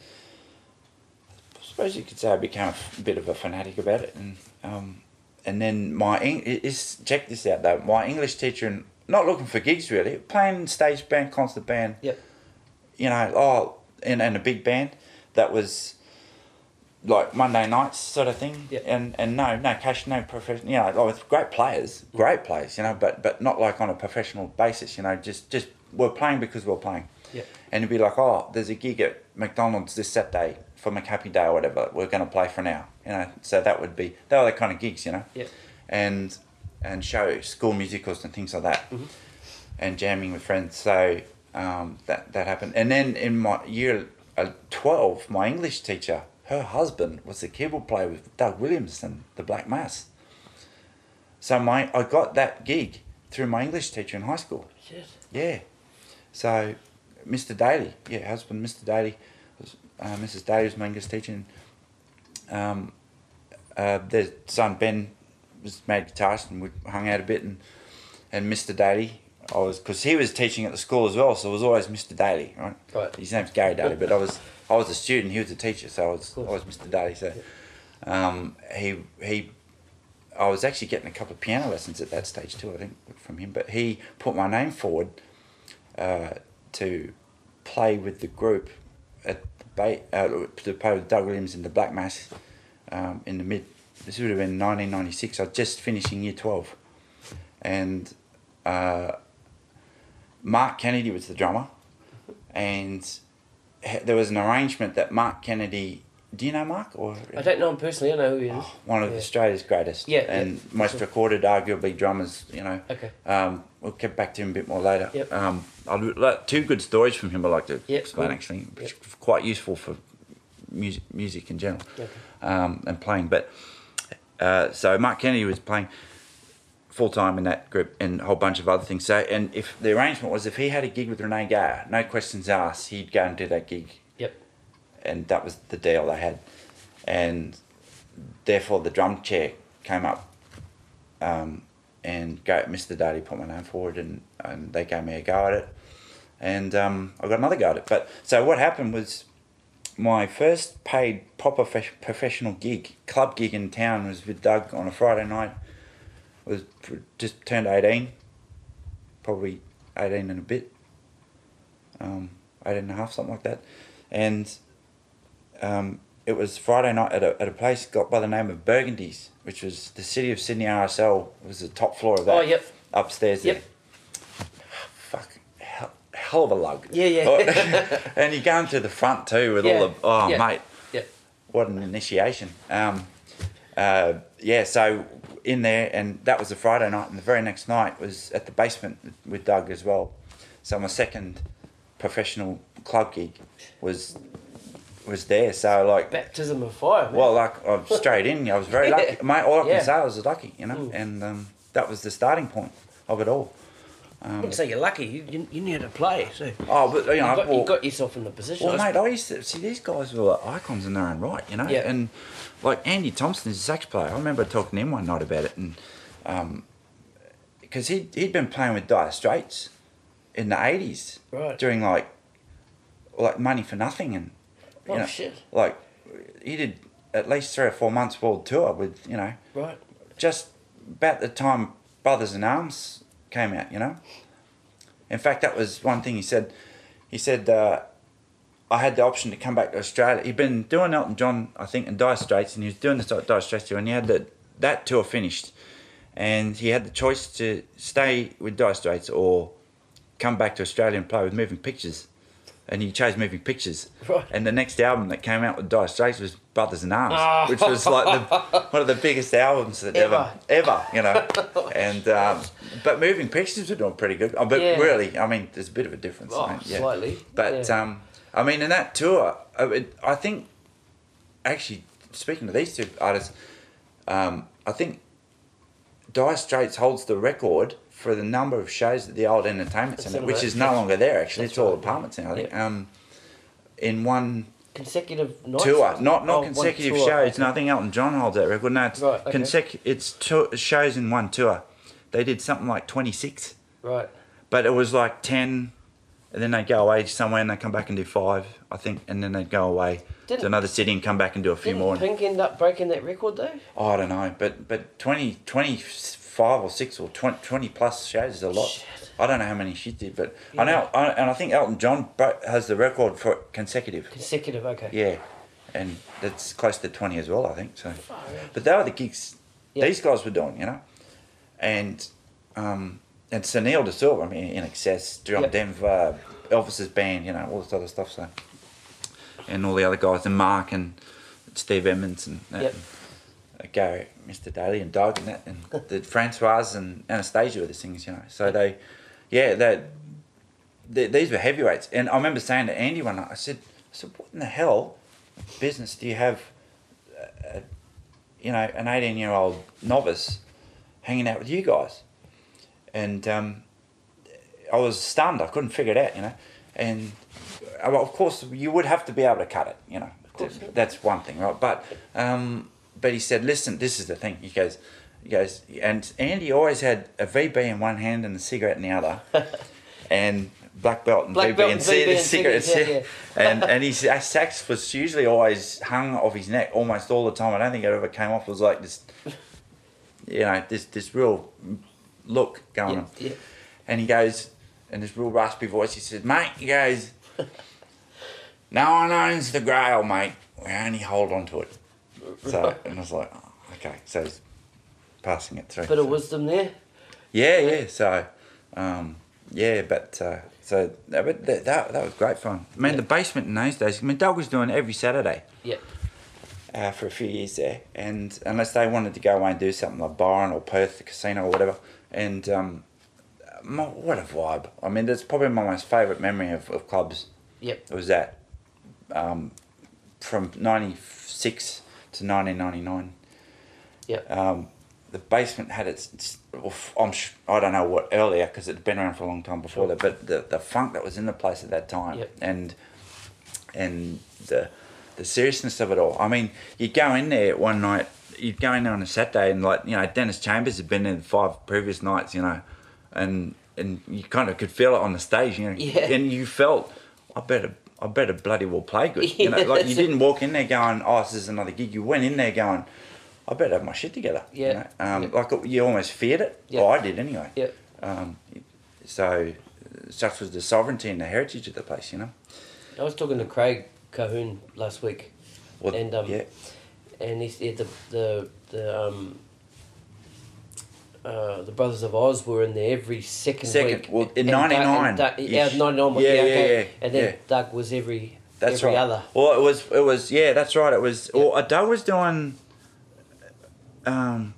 I suppose you could say I became a bit of a fanatic about it, and um, and then my is check this out though. My English teacher and not looking for gigs really, playing stage band, concert band. Yep. You know, oh, and, and a big band that was like Monday nights sort of thing. Yep. And and no, no cash, no professional. You know, oh, it's great players, great players. You know, but but not like on a professional basis. You know, just just we're playing because we're playing. Yep. And it'd be like, oh, there's a gig at McDonald's this Saturday for McHappy Day or whatever. We're going to play for an hour. You know, so that would be they were the kind of gigs. You know. Yep. And and show school musicals and things like that, Mhm. and jamming with friends. So um, that that happened. And then in my year uh, twelve, my English teacher, her husband was the keyboard player with Doug Williams and the Black Mass. So my I got that gig through my English teacher in high school. Shit. Yeah. So, Mr. Daly, yeah, husband, Mr. Daly, was, uh, Mrs. Daly was my English teacher. And, um, uh, their son Ben was made guitarist, and we hung out a bit. And and Mr. Daly, I was because he was teaching at the school as well, so it was always Mr. Daly, right? Right. His name's Gary Daly, but I was I was a student, he was a teacher, so I was I was Mr. Daly. So, um, he he I was actually getting a couple of piano lessons at that stage too, I think, from him. But he put my name forward uh, to play with the group at the uh, to play with Doug Williams in the Black Mass um, in the mid. This would have been 1996. I was just finishing year 12, and uh, Mark Kennedy was the drummer, and there was an arrangement that Mark Kennedy. Do you know Mark or? I don't know him personally. I know who he is. one of Yeah. Australia's greatest. Yeah, and yeah, most recorded, arguably drummers. You know. Okay. Um, we'll get back to him a bit more later. Yep. Um, I'll like, two good stories from him. I like to Yep, explain actually, which Yep. is quite useful for music, music in general, Okay. um, and playing. But uh, so Mark Kennedy was playing full time in that group and a whole bunch of other things. So and if the arrangement was if he had a gig with Renée Geyer, no questions asked, he'd go and do that gig Yep. and that was the deal they had, and therefore the drum chair came up, um, and go, Mr. Daly put my name forward, and, and they gave me a go at it, and um, I got another go at it. But so what happened was, my first paid proper prof- professional gig, club gig in town, was with Doug on a Friday night. I was just turned eighteen, probably eighteen and a bit, um, 18 and a something like that. And um, it was Friday night at a, at a place got by the name of Burgundy's, which was the City of Sydney RSL, It was the top floor of that. Oh, yep. Upstairs Yep. there. Hell, of a lug. Yeah, yeah. Oh, and you go into the front too with Yeah, all the, oh, yeah. mate, Yep. what an initiation. Um, uh, yeah, so in there, and that was a Friday night, and the very next night was at the basement with Doug as well. So my second professional club gig was was there. So like, Baptism of fire. Man. well, like I'm straight in. I was very Yeah. lucky. Mate, all I can Yeah. say I was lucky, you know, Mm. and um, that was the starting point of it all. I wouldn't say you're lucky. You, you, you knew how to play, so Oh, but you know, got, well- you got yourself in the position. Well, I mate, I used to see these guys were like icons in their own right, you know. Yeah. And like Andy Thompson is a sax player. I remember talking to him one night about it, and um, because he he'd been playing with Dire Straits in the eighties, Right. Doing like like money for nothing, and oh, you Oh, know, shit. like he did at least three or four months world tour with you know Right. just about the time Brothers in Arms came out, you know. In fact, that was one thing he said. He said, uh, I had the option to come back to Australia. He'd been doing Elton John, I think, and Dire Straits, and he was doing the Dire Straits tour, and he had the, that tour finished. And he had the choice to stay with Dire Straits or come back to Australia and play with Moving Pictures. And he chose Moving Pictures. Right. And the next album that came out with Dire Straits was Brothers in Arms, Ah. which was like the, one of the biggest albums that ever, ever, you know. and um, but Moving Pictures were doing pretty good. Oh, but Yeah. really, I mean, there's a bit of a difference. Oh, I mean, yeah. slightly. But yeah. um, I mean, in that tour, I, I think actually speaking to these two artists, um, I think Dire Straits holds the record for the number of shows at the old entertainment centre, which is no longer there. Actually, that's it's all right, apartments now. I think. Yeah. Um, in one consecutive nights. tour, not not Oh, consecutive tour. shows. No, I think Elton John holds that record. No, it's Right, okay. consecu- It's two shows in one tour. They did something like twenty six, Right. but it was like ten and then they'd go away somewhere and they come back and do five, I think, and then they'd go away Didn't- to another city and come back and do a few Didn't more. Pink end up breaking that record though? Oh, I don't know, but but 20, 25 or six or 20, 20 plus shows is a lot. Shit. I don't know how many she did, but I know, I, and I think Elton John has the record for consecutive. Consecutive, okay. Yeah, and that's close to twenty as well, I think. So, but they were the gigs Yeah. these guys were doing, you know, and um, and Sunil De Silva, I mean, INXS, John Yep. Denver, Elvis's band, you know, all this other stuff. So, and all the other guys, and Mark and Steve Emmons and that, Yep. and, uh, Gary, Mr. Daly and Doug and that, and the Francoise and Anastasia were the singers, you know. So they, yeah, they, they, these were heavyweights. And I remember saying to Andy one night, I said, I said, what in the hell business do you have, uh, you know, an 18 year old novice hanging out with you guys? And um, I was stunned. I couldn't figure it out, you know. And uh, well, of course, you would have to be able to cut it, you know. That's one thing, right? But um, but he said, listen, this is the thing. He goes, he goes, and Andy always had a VB in one hand and a cigarette in the other, and black belt and Black VB belt and, VB and cigarettes. cigarettes, yeah, and and his sax was usually always hung off his neck almost all the time. I don't think it ever came off. It was like this, you know, this this real look going Yeah, on. yeah. And he goes, in this real raspy voice, he says, mate, he goes, no one owns the grail, mate. We only hold on to it. So, and I was like, oh, okay. So he's passing it through. Bit of wisdom there. Yeah, yeah. So, um, yeah, but uh, so that, but that, that that was great fun. I mean, Yeah. the basement in those days. I mean, Doug was doing every Saturday Yeah. uh, for a few years there, and unless they wanted to go away and do something like Byron or Perth, the casino or whatever, and um, my, what a vibe! I mean, that's probably my most favourite memory of, of clubs. Yep. It was that um, from '96 to 1999 Yep. um, the basement had its, its well, f- I'm I don't know what earlier because it'd been around for a long time before that, but the, the funk that was in the place at that time Yep. and and the the seriousness of it all. I mean, you go in there one night, you'd go in there on a Saturday and like you know Dennis Chambers had been in five previous nights, you know, and and you kind of could feel it on the stage, you know, Yeah. and you felt I better. I better bloody well play good. You know, like you didn't walk in there going, "Oh, this is another gig." You went in there going, I better have my shit together. Yeah. You know? um, Yeah. Like you almost feared it. Yeah. Well, I did anyway. Yep. Um, so, such was the sovereignty and the heritage of the place, you know. I was talking to Craig Cahoon last week, Well, and um, yeah, and he said the the the um. Uh, the Brothers of Oz were in there every second, Second, week. well, in 99 and yeah, 99 Yeah, yeah, yeah, okay. yeah, And then yeah. Doug was every that's every right. other. Well, it was, it was, yeah, that's right. It was. Yeah. Well, Doug was doing um,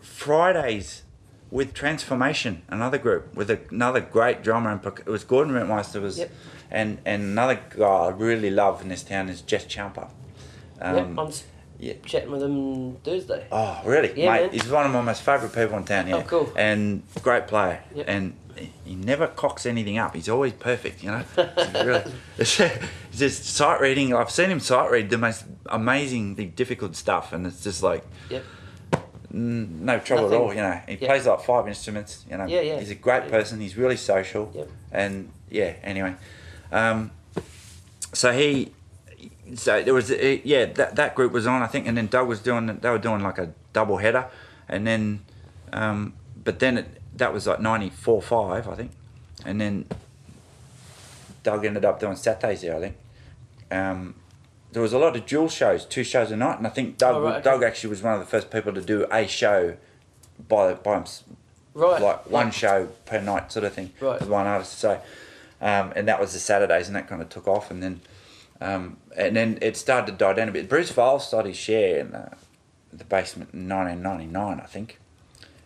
Fridays with Transformation, another group with another great drummer, and it was Gordon Rytmeister was, Yep. and and another guy I really love in this town is Jess Ciampa. Um, yep, yeah. chatting with him Thursday. Oh, really, Yeah, mate? man. He's one of my most favourite people in town. Yeah. Oh, cool. And great player. Yep. And he never cocks anything up. He's always perfect. You know. Really, it's just sight reading. I've seen him sight read the most amazingly difficult stuff, and it's just like Yep. mm, no trouble Nothing. at all. You know, he Yeah. plays like five instruments. You know. Yeah, yeah. He's a great Yeah. person. He's really social. Yep. And yeah. Anyway, um, so he so there was uh, yeah that that group was on I think and then Doug was doing they were doing like a double header and then um, but then it, that was like 94 5 I think and then Doug ended up doing Saturdays there I think um, there was a lot of dual shows two shows a night and I think Doug Oh, right, okay. Doug actually was one of the first people to do a show by by Right. like one show per night sort of thing Right. with one artist so um, and that was the Saturdays and that kind of took off and then um, and then it started to die down a bit Bruce Vile started his share in the, the basement in 1999 I think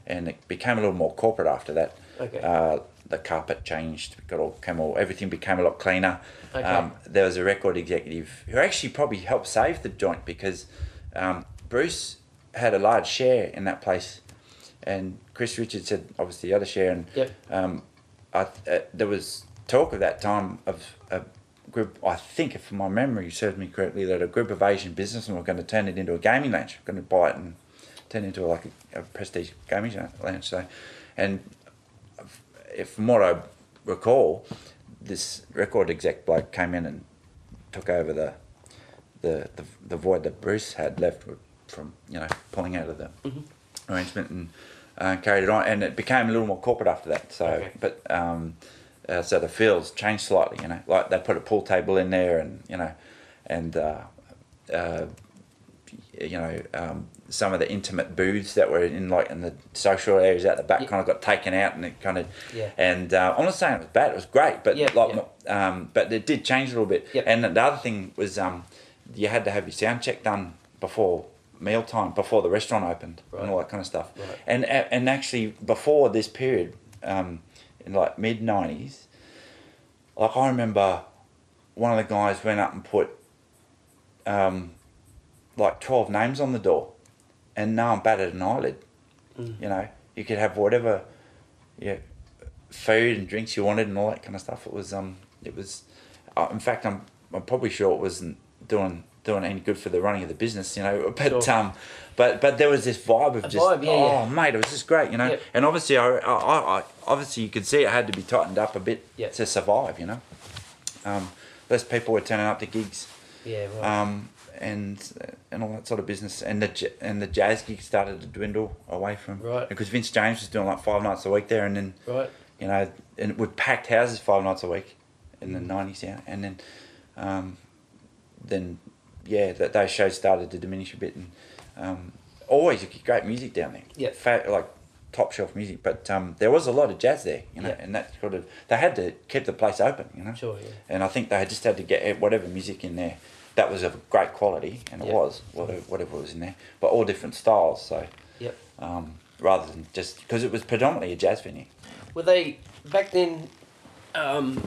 and it became a little more corporate after that Okay. uh, the carpet changed got all came all everything became a lot cleaner Okay. um, there was a record executive who actually probably helped save the joint because um, Bruce had a large share in that place and Chris Richards had obviously the other share and Yep. um, I, uh, there was talk at that time of a group, I think if my memory serves me correctly, that a group of Asian businessmen were going to turn it into a gaming lounge, going to buy it and turn it into like a, a prestige gaming lounge. So, and if, from what I recall, this record exec bloke came in and took over the the the, the void that Bruce had left from you know pulling out of the arrangement and uh, carried it on, and it became a little more corporate after that. So, Okay. but um, uh, so the fields changed slightly. You know, like they put a pool table in there, and you know, and uh, uh, you know um, some of the intimate booths that were in like in the social areas out the back Yeah. kind of got taken out, and it kind of Yeah. and uh, I'm not saying it was bad; it was great, but Yeah, like yeah. um, but it did change a little bit. Yep. And the other thing was um, you had to have your sound check done before mealtime, before the restaurant opened, Right. and all that kind of stuff. Right. And and actually before this period, um, in like mid '90s, like I remember one of the guys went up and put um, like 12 names on the door and no one batted an eyelid. Mm. You know, you could have whatever yeah, food and drinks you wanted and all that kind of stuff. It was, um, it was, uh, in fact, I'm, I'm probably sure it wasn't doing doing any good for the running of the business, you know. But Sure. um, but but there was this vibe of A just vibe, yeah, oh yeah. mate, it was just great, you know. Yep. And obviously, I, I, I obviously you could see it had to be tightened up a bit Yep. to survive, you know. Um, less people were turning up to gigs, Yeah, right. um, and and all that sort of business. And the and the jazz gigs started to dwindle away from Right. because Vince James was doing like five nights a week there, and then right. you know, and we packed houses five nights a week in the nineties, yeah, and then, um, then yeah, that those shows started to diminish a bit, and um, always great music down there, Yeah. Fa- like top shelf music, but um, there was a lot of jazz there, you know, Yeah. and that sort of they had to keep the place open, you know, Sure, yeah. and I think they just had to get whatever music in there that was of great quality, and it Yeah. was whatever, whatever was in there, but all different styles, so Yep. um, rather than just because it was predominantly a jazz venue. Were they back then um,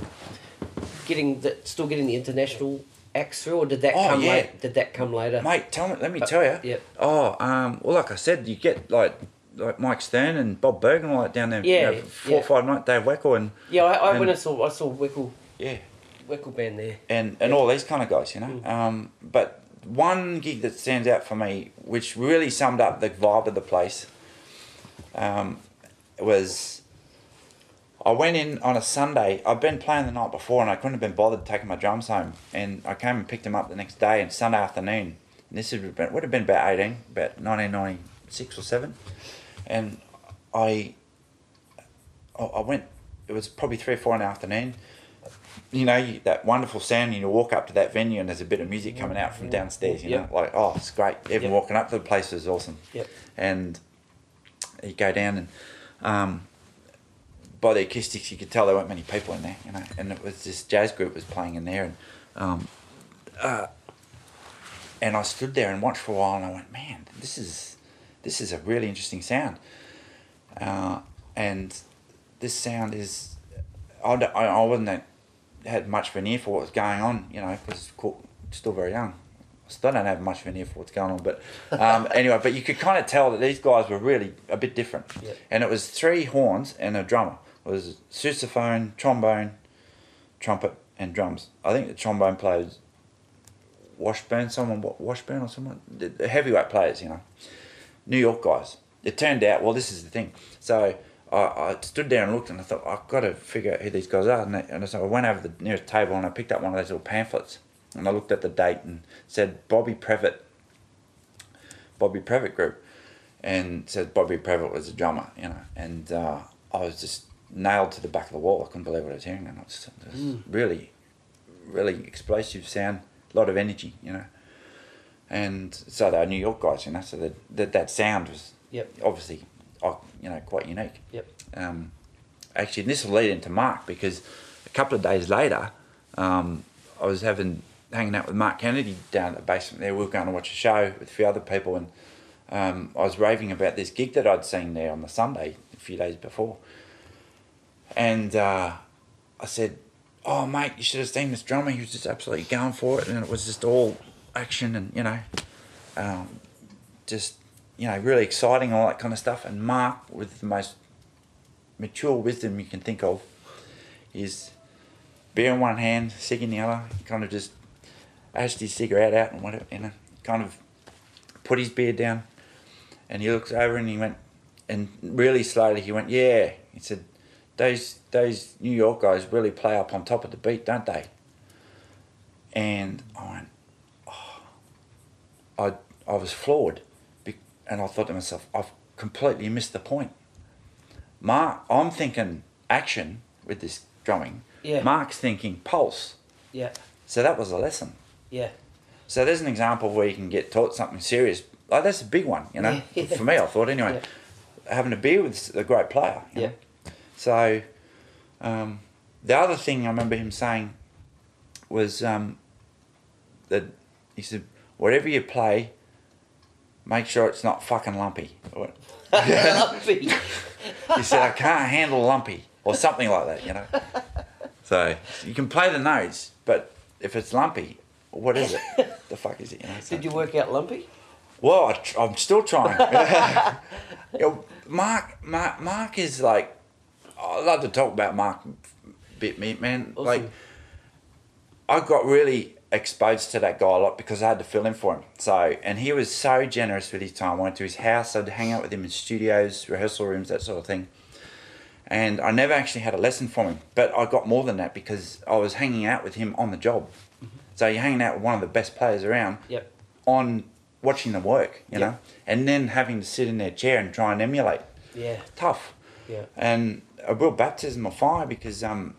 getting the, still getting the international through, or did that Oh, come yeah. late? Did that come later? Mate, tell me. Let me Uh, tell you. yep. Oh, um, well, like I said, you get like like Mike Stern and Bob Bergen all that down there. Yeah, you know, four or yeah. five nights. Dave Weckl and yeah, I, I and- went and saw I saw Weckl yeah, Weckl band there. and and all these kind of guys, you know. Mm. Um, but one gig that stands out for me, which really summed up the vibe of the place, um, was. I went in on a Sunday. I'd been playing the night before, and I couldn't have been bothered taking my drums home. And I came and picked them up the next day, and Sunday afternoon. And this would have been, would have been about eighteen, about nineteen ninety six or seven. And I, I went. It was probably three or four in the afternoon. You know you, that wonderful sound. You walk up to that venue, and there's a bit of music coming out from downstairs. You Yep. know, like oh, it's great. Even Yep. walking up to the place was awesome Yep. and you go down and um, by the acoustics you could tell there weren't many people in there, you know, and it was this jazz group was playing in there and um, uh, and I stood there and watched for a while and I went, man, this is this is a really interesting sound, uh, and this sound is I, I I wasn't that, had much of an ear for what was going on, you know, because still very young. I still don't have much of an ear for what's going on, but um, anyway, but you could kind of tell that these guys were really a bit different. Yep. And it was three horns and a drummer. Was sousaphone, trombone, trumpet, and drums. I think the trombone players Washburn, someone Wa- Washburn or someone, the, heavyweight players, you know, New York guys. It turned out, well, this is the thing. So I, I stood there and looked, and I thought I've got to figure out who these guys are. And, I- and so I went over the nearest table and I picked up one of those little pamphlets, and I looked at the date and said Bobby Previte, Bobby Previte Group, and said Bobby Previte was a drummer, you know, and uh, I was just nailed to the back of the wall. I couldn't believe what I was hearing, and it was, was really, really explosive sound, a lot of energy, you know. And so they were New York guys, you know, so that that, that sound was Yep. obviously, uh, you know, quite unique. Yep. Um, actually, and this will lead into Mark because a couple of days later, um, I was having hanging out with Mark Kennedy down at the basement there. We were going to watch a show with a few other people, and um, I was raving about this gig that I'd seen there on the Sunday a few days before. And uh, I said, "Oh, mate, you should have seen this drummer. He was just absolutely going for it, and it was just all action and you know, um, just you know, really exciting, all that kind of stuff." And Mark, with the most mature wisdom you can think of, is beer in one hand, cig in the other, kind of just ashed his cigarette out and whatever, you know, kind of put his beer down, and he looks over and he went, and really slowly he went, "Yeah," he said, "Those those New York guys really play up on top of the beat, don't they? And I went, oh, I I was floored, and I thought to myself, I've completely missed the point. Mark, I'm thinking action with this drumming. Yeah. Mark's thinking pulse. Yeah. So that was a lesson. Yeah. So there's an example where you can get taught something serious. Like that's a big one, you know. Yeah. For me, I thought anyway. Having a beer with a great player. Yeah. know. So um, the other thing I remember him saying was um, that he said, "Whatever you play, make sure it's not fucking lumpy." Lumpy. he said, "I can't handle lumpy," or something like that, you know. So you can play the notes, but if it's lumpy, what is it? the fuck is it? You know. so- Did you work out lumpy? well, I tr- I'm still trying. Mark, Mark, Mark is like, I love to talk about Mark bit, me man. Awesome. Like, I got really exposed to that guy a lot because I had to fill in for him. So, and he was so generous with his time. I went to his house. I'd hang out with him in studios, rehearsal rooms, that sort of thing. And I never actually had a lesson from him, but I got more than that because I was hanging out with him on the job. Mm-hmm. So you're hanging out with one of the best players around Yep. on watching them work, you Yeah. know, and then having to sit in their chair and try and emulate. Yeah. Tough. Yeah. And a real baptism of fire because um,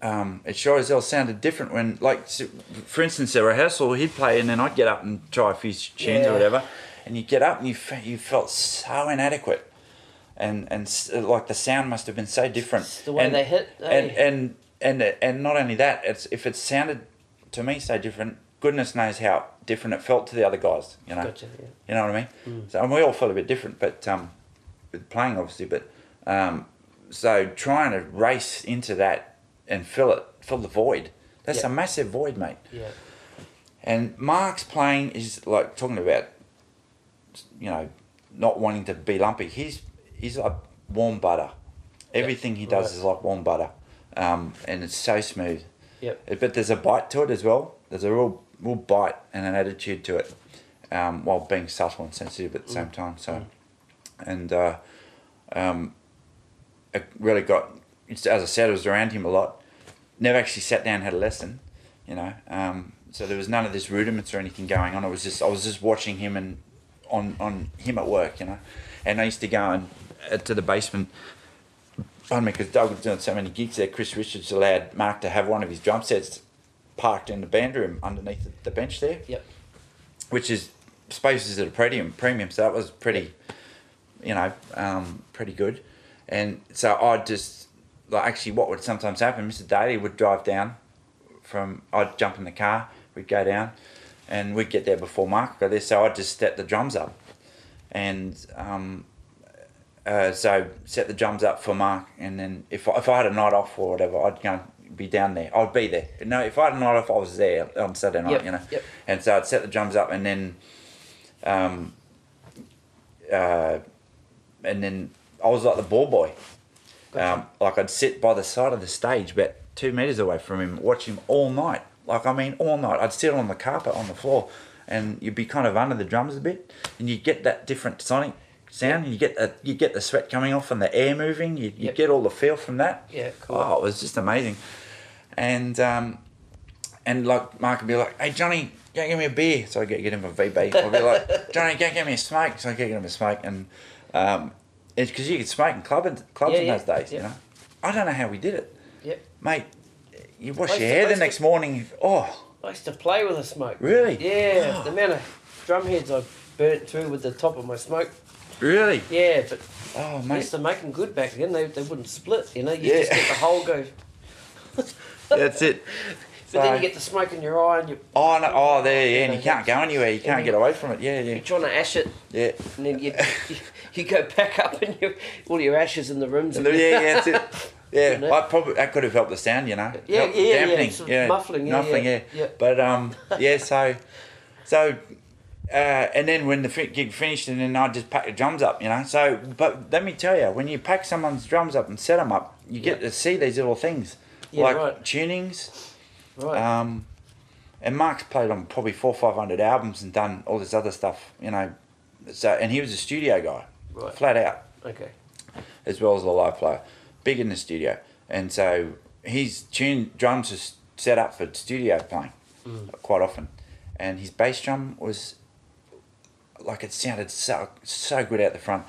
um, it sure as hell sounded different when, like, for instance, a rehearsal, he'd play and then I'd get up and try a few tunes Yeah. or whatever, and you get up and you, you felt so inadequate. And, and s- like the sound must have been so different. It's the way and, they hit, And, eh? and, and, and not only that, it's if it sounded to me so different, goodness knows how different it felt to the other guys, you know. Gotcha. Yeah. You know what I mean? So and we all felt a bit different, but um, with playing obviously. But um, so trying to race into that and fill it, fill the void. That's Yeah. a massive void, mate. Yeah. And Mark's playing is like talking about, you know, not wanting to be lumpy. He's he's like warm butter. Everything he does right. is like warm butter, um, and it's so smooth. Yep. But there's a bite to it as well. There's a real, real bite and an attitude to it, um, while being subtle and sensitive at the same time. So, and uh, um, really got. As I said, I was around him a lot. Never actually sat down and had a lesson, you know. Um, so there was none of this rudiments or anything going on. It was just I was just watching him and on on him at work, you know. And I used to go and uh, to the basement pardon me, because Doug was doing so many gigs there. Chris Richards allowed Mark to have one of his drum sets parked in the band room underneath the, the bench there, Yep. which is spaces at a premium. Premium, so that was pretty, you know, um, pretty good. And so I'd just like actually what would sometimes happen. Mr. Daly would drive down from. I'd jump in the car. We'd go down, and we'd get there before Mark got there. So I'd just set the drums up, and um, uh, so set the drums up for Mark, and then if I, if I had a night off or whatever, I'd go be down there. I'd be there. No, if I had a night off, I was there on Saturday night. Yep, You know, yep. and so I'd set the drums up, and then, um, uh, and then I was like the ball boy. Um, like I'd sit by the side of the stage, about two meters away from him, watch him all night. Like I mean, all night. I'd sit on the carpet on the floor, and you'd be kind of under the drums a bit, and you get that different sonic sound. You get the you get the sweat coming off and the air moving. You, you Yep. get all the feel from that. Yeah, cool. Oh, it was just amazing, and um, and like Mark would be like, "Hey Jonnie, go get me a beer." So I get get him a VB. I'd be like, "Jonnie, go get me a smoke." So I get him a smoke, and um, it's because you could smoke in club and clubs Yeah, in yeah, those days. You know, I don't know how we did it, Yep. mate. You wash your hair the next of- morning. Oh, I used to play with a smoke. Really? Yeah. the amount of drum heads I burnt through with the top of my smoke. really? Yeah, but Oh, I used to make them good back then. They, they wouldn't split, you know. You Yeah. just get the hole go. That's it. But then you get the smoke in your eye and you, Oh no! Oh, there, yeah, and you can't go anywhere. You can't get away from it. Yeah, yeah, you're trying to ash it, yeah. and then you, you, you go back up and you, all your ashes in the rims. Yeah, yeah, that's it. Yeah? I probably that could have helped the sound, you know. Yeah, Helped yeah, yeah, dampening, sort of muffling, yeah, muffling, yeah, yeah. yeah. But um, yeah, so, so, uh, and then when the gig finished, and then I just packed the drums up, you know. So, but let me tell you, when you pack someone's drums up and set them up, you get Yeah. to see these little things, Yeah, like right. tunings. Right. Um, and Mark's played on probably four, five hundred albums and done all this other stuff, you know. So, and he was a studio guy, Right. flat out okay. as well as the live player. big in the studio, and so his tune drums are set up for studio playing quite often, and his bass drum was like it sounded so so good out the front.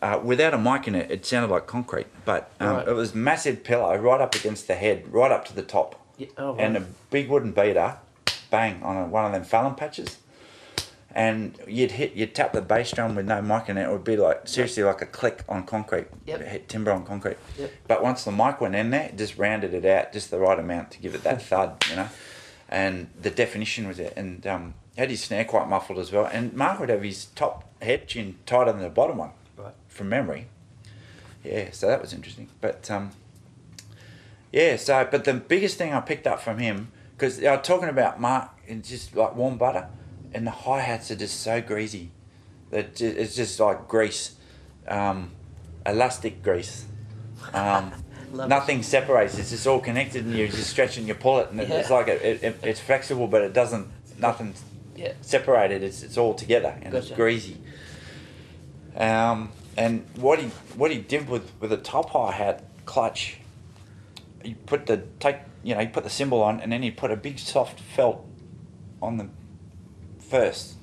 Uh, without a mic in it, it sounded like concrete, but um, Right. it was massive pillow right up against the head, right up to the top, Yeah, oh, and a big wooden beater, bang on a, one of them Falam patches, and you'd hit, you'd tap the bass drum with no mic in it, it would be like seriously like a click on concrete, Yep. hit timber on concrete. Yep. But once the mic went in there, it just rounded it out just the right amount to give it that thud, you know, and the definition was it, and um, had his snare quite muffled as well, and Mark would have his top head tune tighter than the bottom one Right. from memory. Yeah, so that was interesting. But um, yeah, so but the biggest thing I picked up from him because I was talking about Mark and just like warm butter, and the hi hats are just so greasy that it's just like grease, um, elastic grease. Um, Love it. nothing separates. It's just all connected, and you're just stretch and you pull it, and it it's like it, it, it, it's flexible, but it doesn't. Nothing Yeah. separated. It's it's all together and it's greasy. Um, and what he what he did with with a top hi hat clutch, he put the take you know he put the cymbal on and then he put a big soft felt on the first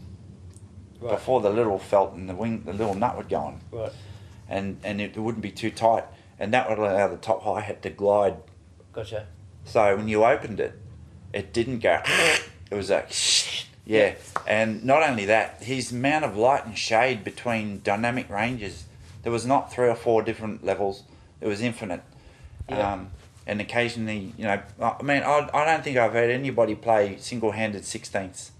Right. before the little felt and the wing the little nut would go on Right. and and it wouldn't be too tight and that would allow the top hi hat to glide Gotcha. so when you opened it, it didn't go. It was like, yeah. And not only that, his amount of light and shade between dynamic ranges, there was not three or four different levels. It was infinite. Yeah. Um, and occasionally, you know, I mean, I, I don't think I've heard anybody play single-handed sixteenths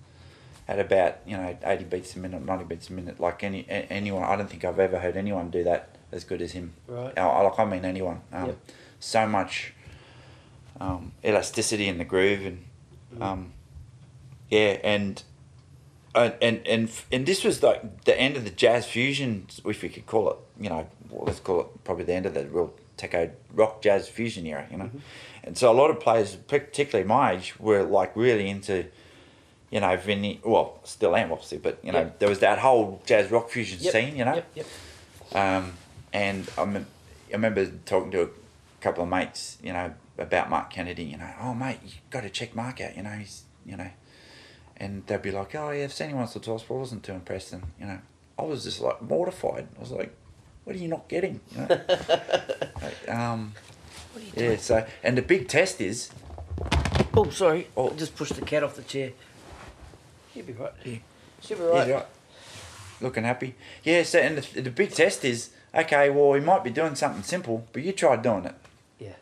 at about you know eighty beats a minute, ninety beats a minute. Like any anyone, I don't think I've ever heard anyone do that as good as him. Right. I, like I mean anyone. Um, Yep. So much um, elasticity in the groove and Mm. um, yeah and and and and and this was like the end of the jazz fusion if we could call it you know well, let's call it probably the end of the real techo rock jazz fusion era you know Mm-hmm. and so a lot of players particularly my age were like really into you know Vinny well still am obviously but you know Yep. there was that whole jazz rock fusion Yep. scene you know Yep. Yep. um, and I, mem- I remember talking to a couple of mates, you know, about Mark Kennedy. You know, oh mate, you got to check Mark out. You know, he's, you know, and they'd be like, oh yeah, I've seen him once or twice, but I wasn't too impressed. And you know, I was just like mortified. I was like, what are you not getting? You know? like, um, What are you yeah. So, and the big test is, Oh, sorry. Oh. I just pushed the cat off the chair. She'll be right. Yeah. She'll be Yeah, right. right. looking happy. Yeah. So, and the, the big test is, okay, well, he might be doing something simple, but you tried doing it, Yeah.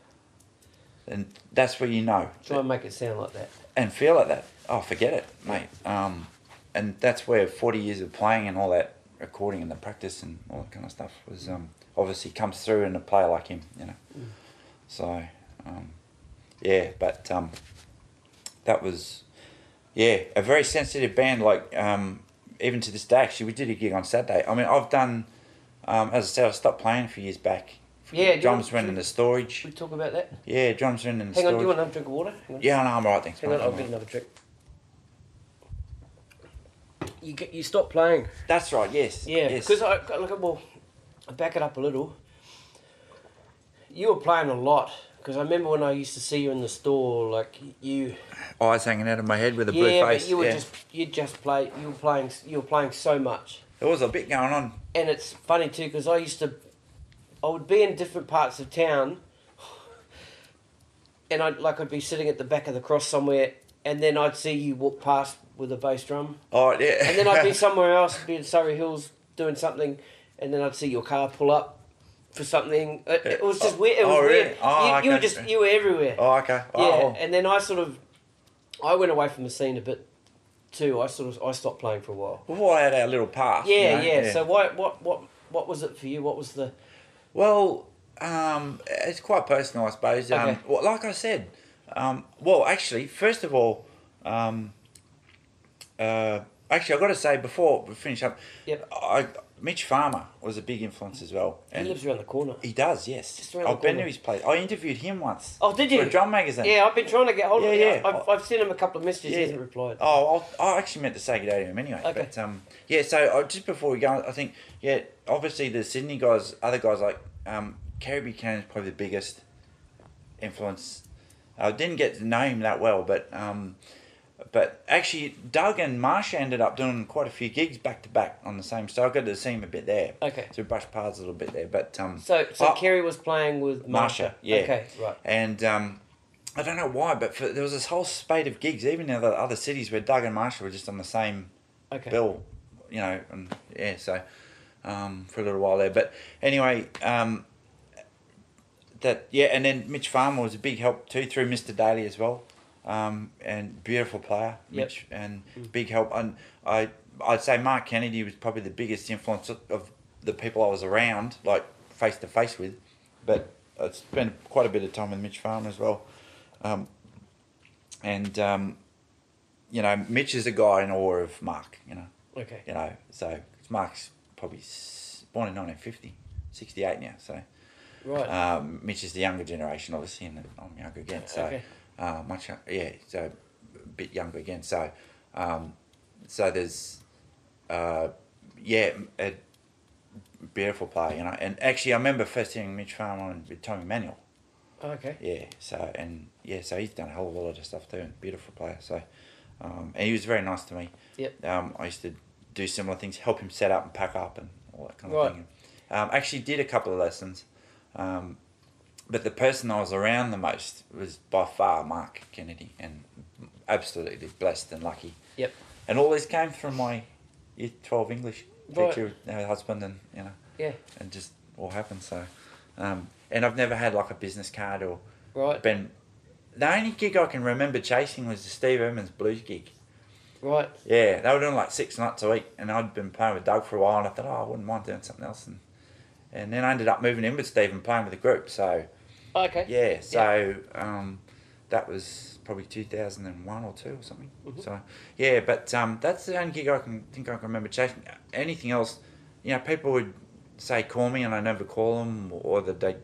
and that's where you know. Try and make it sound like that. and feel like that. Oh, forget it, mate. Um, and that's where 40 years of playing and all that recording and the practice and all that kind of stuff was um, obviously comes through in a player like him, you know. So, um, yeah, but um, that was, yeah, a very sensitive band. Like, um, even to this day, actually, we did a gig on Saturday. I mean, I've done, um, as I said, I stopped playing a few years back. Yeah, drums went in the storage. We talk about that? Yeah, drums went in the Hang on, storage. do you want another drink of water? Hang. Yeah, no, I'm right. Thanks. Hang mate. on, I'll get right. another drink. You get you stop playing. That's right. Yes. Yeah, Yes. because I look at well, I back it up a little. You were playing a lot because I remember when I used to see you in the store, like you. eyes hanging out of my head with a blue yeah, face. but you were yeah. just you just play. You were playing. You were playing so much, There was a bit going on. and it's funny too because I used to, I would be in different parts of town, and I'd like I'd be sitting at the back of the cross somewhere, and then I'd see you walk past with a bass drum, Oh yeah. and then I'd be somewhere else, be in Surry Hills doing something, and then I'd see your car pull up for something. It, it was just weird. It was Oh, really? weird. Oh, you, you were just you were everywhere. oh okay. yeah, Oh, and then I sort of, I went away from the scene a bit, too. I sort of I stopped playing for a while. We've had our little path. you Yeah, know? yeah. So why what what what was it for you? What was the Well, um, it's quite personal, I suppose. Um, Okay. well, like I said, um, well, actually, first of all, um, uh, actually, I've got to say before we finish up, Yep. I, Mitch Farmer was a big influence as well. he lives around the corner? He does, yes. Just around I've the been to his place. I interviewed him once. Oh, did For you? a drum magazine. Yeah, I've been trying to get hold of him. yeah. I've, I've sent him a couple of messages. He Yeah. hasn't replied. Oh, I'll, I actually meant to say good day to him anyway. Okay. But um, yeah, so uh, just before we go, I think yeah, obviously the Sydney guys, other guys like um, Kerry is probably the biggest influence. I didn't get to know him that well, but um, but actually Doug and Marcia ended up doing quite a few gigs back to back on the same. So I got to see him a bit there. Okay. So we brushed paths a little bit there, but um, So, so oh, Kerry was playing with Marcia. Marcia, yeah. Okay, right. and um, I don't know why, but for, there was this whole spate of gigs, even in the other cities where Doug and Marcia were just on the same Okay. bill, you know, and yeah, so um, for a little while there. But anyway, um, that yeah, and then Mitch Farmer was a big help too through Mr. Daly as well, um, and beautiful player, Yep. Mitch, and big help. And I I'd say Mark Kennedy was probably the biggest influence of, of the people I was around, like face to face with. But I spent quite a bit of time with Mitch Farmer as well, um, and um, you know, Mitch is a guy in awe of Mark. You know Okay. you know, so Mark's probably born in 1950, 68 now, so Right. um, Mitch is the younger generation, obviously, and I'm younger again, so Okay. Uh, much, yeah, so a bit younger again, so um, so there's, uh, yeah, a beautiful player, you know, and actually I remember first hearing Mitch Farmer on with Tommy Emmanuel, okay. yeah, so and yeah, so he's done a hell of a lot of stuff too, and beautiful player. So, um, and he was very nice to me. Yep. Um, I used to do similar things, help him set up and pack up and all that kind Right. of thing. Um, actually, did a couple of lessons, um, but the person I was around the most was by far Mark Kennedy, and absolutely blessed and lucky. Yep. And all this came from my year twelve English Right. teacher, her husband, and you know Yeah. and just all happened. So, um, and I've never had like a business card or Right. been. The only gig I can remember chasing was the Steve Evans blues gig. Right. Yeah, they were doing like six nights a week, and I'd been playing with Doug for a while, and I thought, oh, I wouldn't mind doing something else, and and then I ended up moving in with Steve and playing with the group. So Okay. yeah, so um, that was probably two thousand and one or two or something. Mhm. So yeah, but um, that's the only gig I can think I can remember chasing. Anything else, you know, people would say call me and I never call them, or that they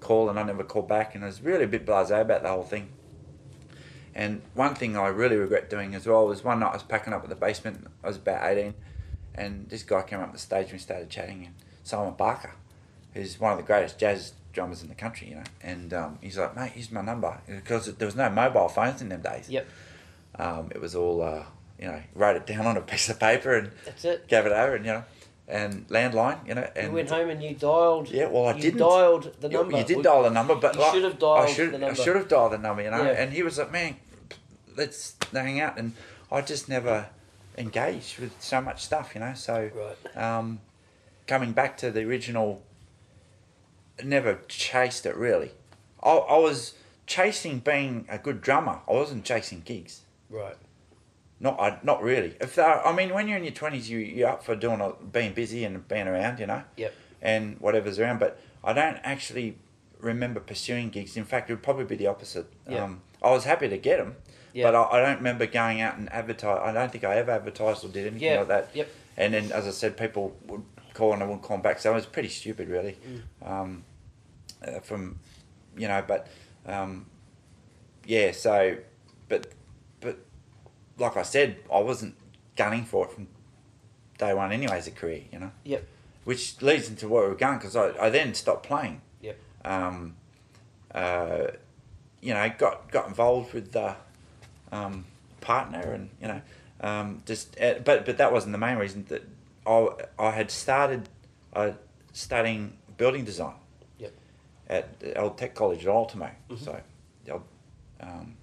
call and I never call back, and I was really a bit blasé about the whole thing. And one thing I really regret doing as well was one night I was packing up at the basement. I was about eighteen, and this guy came up the stage and we started chatting. And Simon Barker, who's one of the greatest jazz drummers in the country, you know, and um, he's like, mate, here's my number because there was no mobile phones in them days. Yep. Um, it was all, uh, you know, wrote it down on a piece of paper and That's it. gave it over, and you know, and landline, you know, and you went home and you dialed. Yeah, well, I you didn't. dialed the number. you did dial the number, but you like, should have dialed I should, the number. I should have dialed the number, you know. Yeah. And he was like, "Man, let's hang out," and I just never engaged with so much stuff, you know. So, Right. um, coming back to the original, never chased it really. I, I was chasing being a good drummer. I wasn't chasing gigs. Right. Not, I, not really. If they I mean, when you're in your twenties, you you're up for doing a, being busy and being around, you know Yep. and whatever's around. But I don't actually remember pursuing gigs. In fact, it would probably be the opposite. Yeah. Um, I was happy to get them, Yeah. but I, I don't remember going out and advertise. I don't think I ever advertised or did anything Yeah. like that. Yep. And then, as I said, people would call and I wouldn't call them back. So it was pretty stupid, really. Mm. Um, uh, from, you know, but um, yeah. So, but but like I said, I wasn't gunning for it from day one anyway as a career. You know Yep. which leads into where we're going because I, I then stopped playing. Yep. Um, uh, you know, got got involved with the um, partner, and you know, um, just uh, but but that wasn't the main reason. That I I had started uh, studying building design. Yep. At the old Tech College at Ultimo, Mhm. so the old um,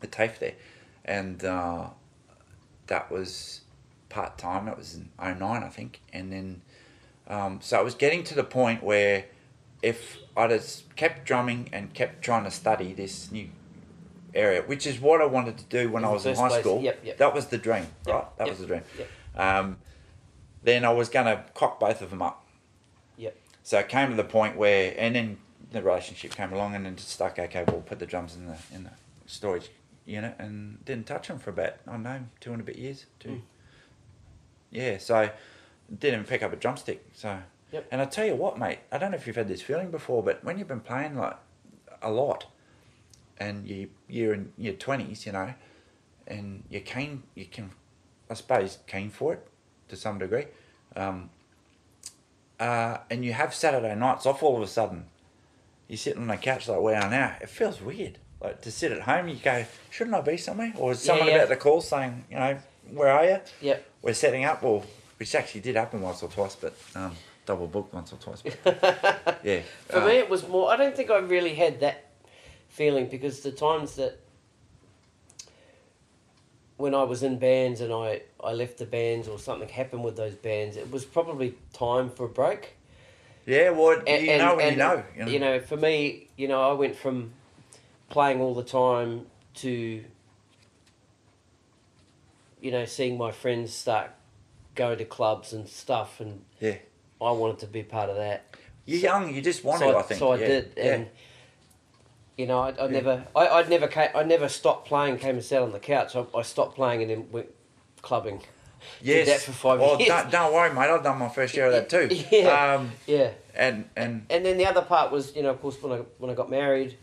the TAFE there, and uh, that was part time. That was in 09, I think, and then um, so I was getting to the point where if I'd have kept drumming and kept trying to study this new area, which is what I wanted to do when In I was in high place, school, yep, yep. that was the dream, right? That was the dream. Um, then I was going to cock both of them up. Yep. So it came to the point where, and then the relationship came along, and then just stuck. Okay, we'll put the drums in the in the storage unit, and didn't touch them for about I don't know two and a bit years. Two. Mm. Yeah, so didn't pick up a drumstick. So, Yep. and I tell you what, mate, I don't know if you've had this feeling before, but when you've been playing like a lot, and you you're in your twenties, you know, and you're keen, you can, I suppose, keen for it to some degree. Um, uh, and you have Saturday nights off all of a sudden, you're sitting on a couch like we are now. It feels weird. Like to sit at home, you go, shouldn't I be somewhere? Or is Yeah, someone yeah. about to call saying, you know, where are you? Yep. We're setting up. Well, which actually did happen once or twice, but um, double booked once or twice. But, yeah. For uh, me, it was more. I don't think I really had that feeling because the times that when I was in bands and I, I left the bands or something happened with those bands, it was probably time for a break. Yeah, well, And- you and- know and, you know. You know. You know, for me, you know, I went from playing all the time to, you know, seeing my friends start going to clubs and stuff, and Yeah. I wanted to be part of that. You're young, you just wanted, so I, I think. So I yeah. did, yeah. You know, I, I never, I, I'd never, came, I never stopped playing. Came and sat on the couch. I, I stopped playing and then went clubbing. yes. that for five oh, years. Don't, don't worry, mate. I've done my first year of that too. Yeah. Um, Yeah, and and and then the other part was, you know, of course, when I when I got married,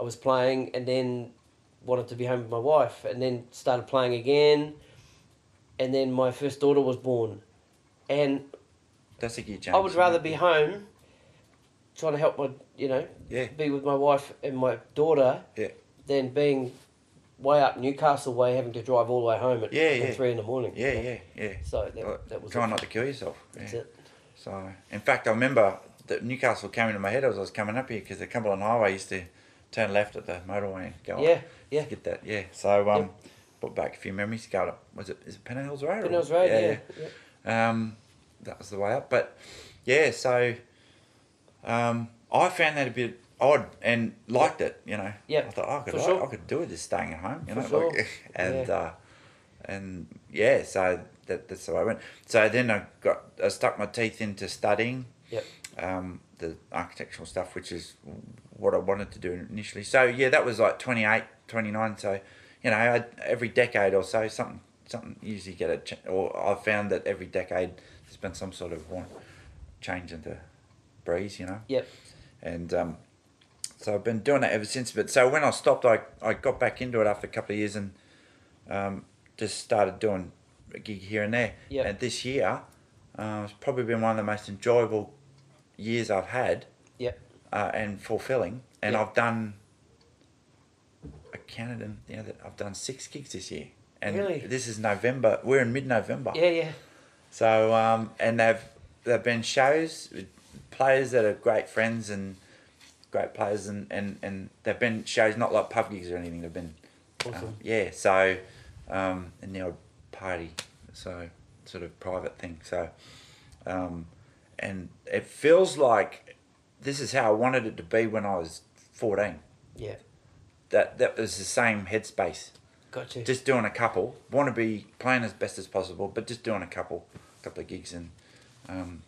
I was playing, and then wanted to be home with my wife, and then started playing again, and then my first daughter was born, and that's a gear change. I would rather be home, trying to help my, you know, Yeah. be with my wife and my daughter, Yeah. than being way up Newcastle way, having to drive all the way home at, Yeah, at yeah. three in the morning. Yeah, yeah, yeah. So that, that was trying not to kill yourself. That's yeah. it. So, in fact, I remember that Newcastle came into my head as I was coming up here because the Cumberland Highway used to turn left at the motorway and go Yeah, up. yeah. Get that, yeah. So, um, Yep. brought back a few memories. Go up, was it, is it Penn Hills Road? or- Road, yeah. yeah. Um, that was the way up. But, yeah, so um, I found that a bit odd and liked it, you know. I thought, oh, I could, I, sure. I could do it just staying at home, you For know. sure. Like, and, Yeah. uh, and yeah, so that, that's the way I went. So then I got, I stuck my teeth into studying Yep. um, the architectural stuff, which is what I wanted to do initially. So yeah, that was like 28, 29. So you know, I, every decade or so, something something usually get a ch- or I've found that every decade there's been some sort of one change in the breeze, you know. Yep. And um, so I've been doing that ever since. But so when I stopped, I, I got back into it after a couple of years and um, just started doing a gig here and there. Yep. And this year, uh, it's probably been one of the most enjoyable years I've had Yep. uh, and fulfilling. And Yep. I've done, I counted them, you know, that I've done six gigs this year. And Really? this is November. We're in mid-November. Yeah, yeah. So um, and they've they've been shows with players that are great friends and great players and, and, and they've been shows not like pub gigs or anything. They've been um, Awesome. yeah. So um, and the odd party, so sort of private thing. So um, and it feels like this is how I wanted it to be when I was fourteen. Yeah. That that was the same headspace Got you. just doing a couple. Want to be playing as best as possible, but just doing a couple, couple of gigs and, um,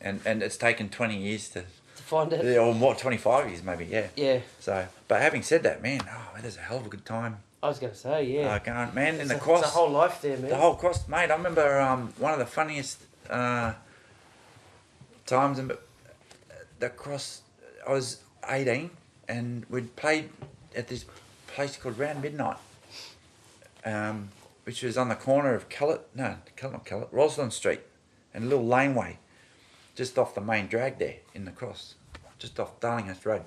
and and it's taken twenty years to, to find it. yeah, or more, twenty five years maybe, yeah. Yeah. So, but having said that, man, oh, there's a hell of a good time. I was going to say, yeah. Uh, going, man, in the a, it's a whole life there, man. the whole cross, mate. I remember um, one of the funniest uh, times in the cross. I was eighteen, and we'd played at this place called Round Midnight, um, which was on the corner of Kellett, no, not Kellett, Roslyn Street, and a little laneway, just off the main drag there in the cross, just off Darlinghurst Road,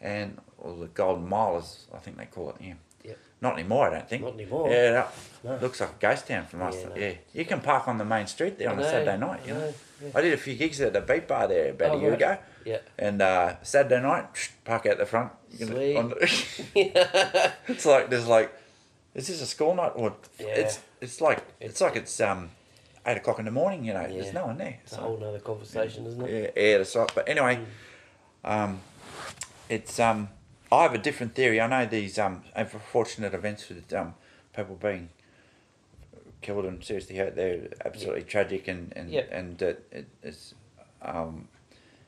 and or the Golden Mile, as I think they call it. Yeah. Yep. Not anymore, I don't think. Not anymore. Yeah, that No. looks like a ghost town from us. Yeah, no. Yeah, you can park on the main street there I on a Saturday night. You I know, know, yeah. I did a few gigs at the beat bar there about Oh, a year right. ago, Yeah. and uh, Saturday night, park out the front. Sweet. the- it's like there's like, is this a school night or Yeah. it's it's like it's, like it's um eight o'clock in the morning. You know, Yeah. there's no one there. It's a whole nother conversation, isn't it? Yeah, yeah, that's right. But anyway, um, it's um, I have a different theory. I know these um, unfortunate events with um, people being killed and seriously hurt. They're absolutely tragic, and and and it, it, it's um,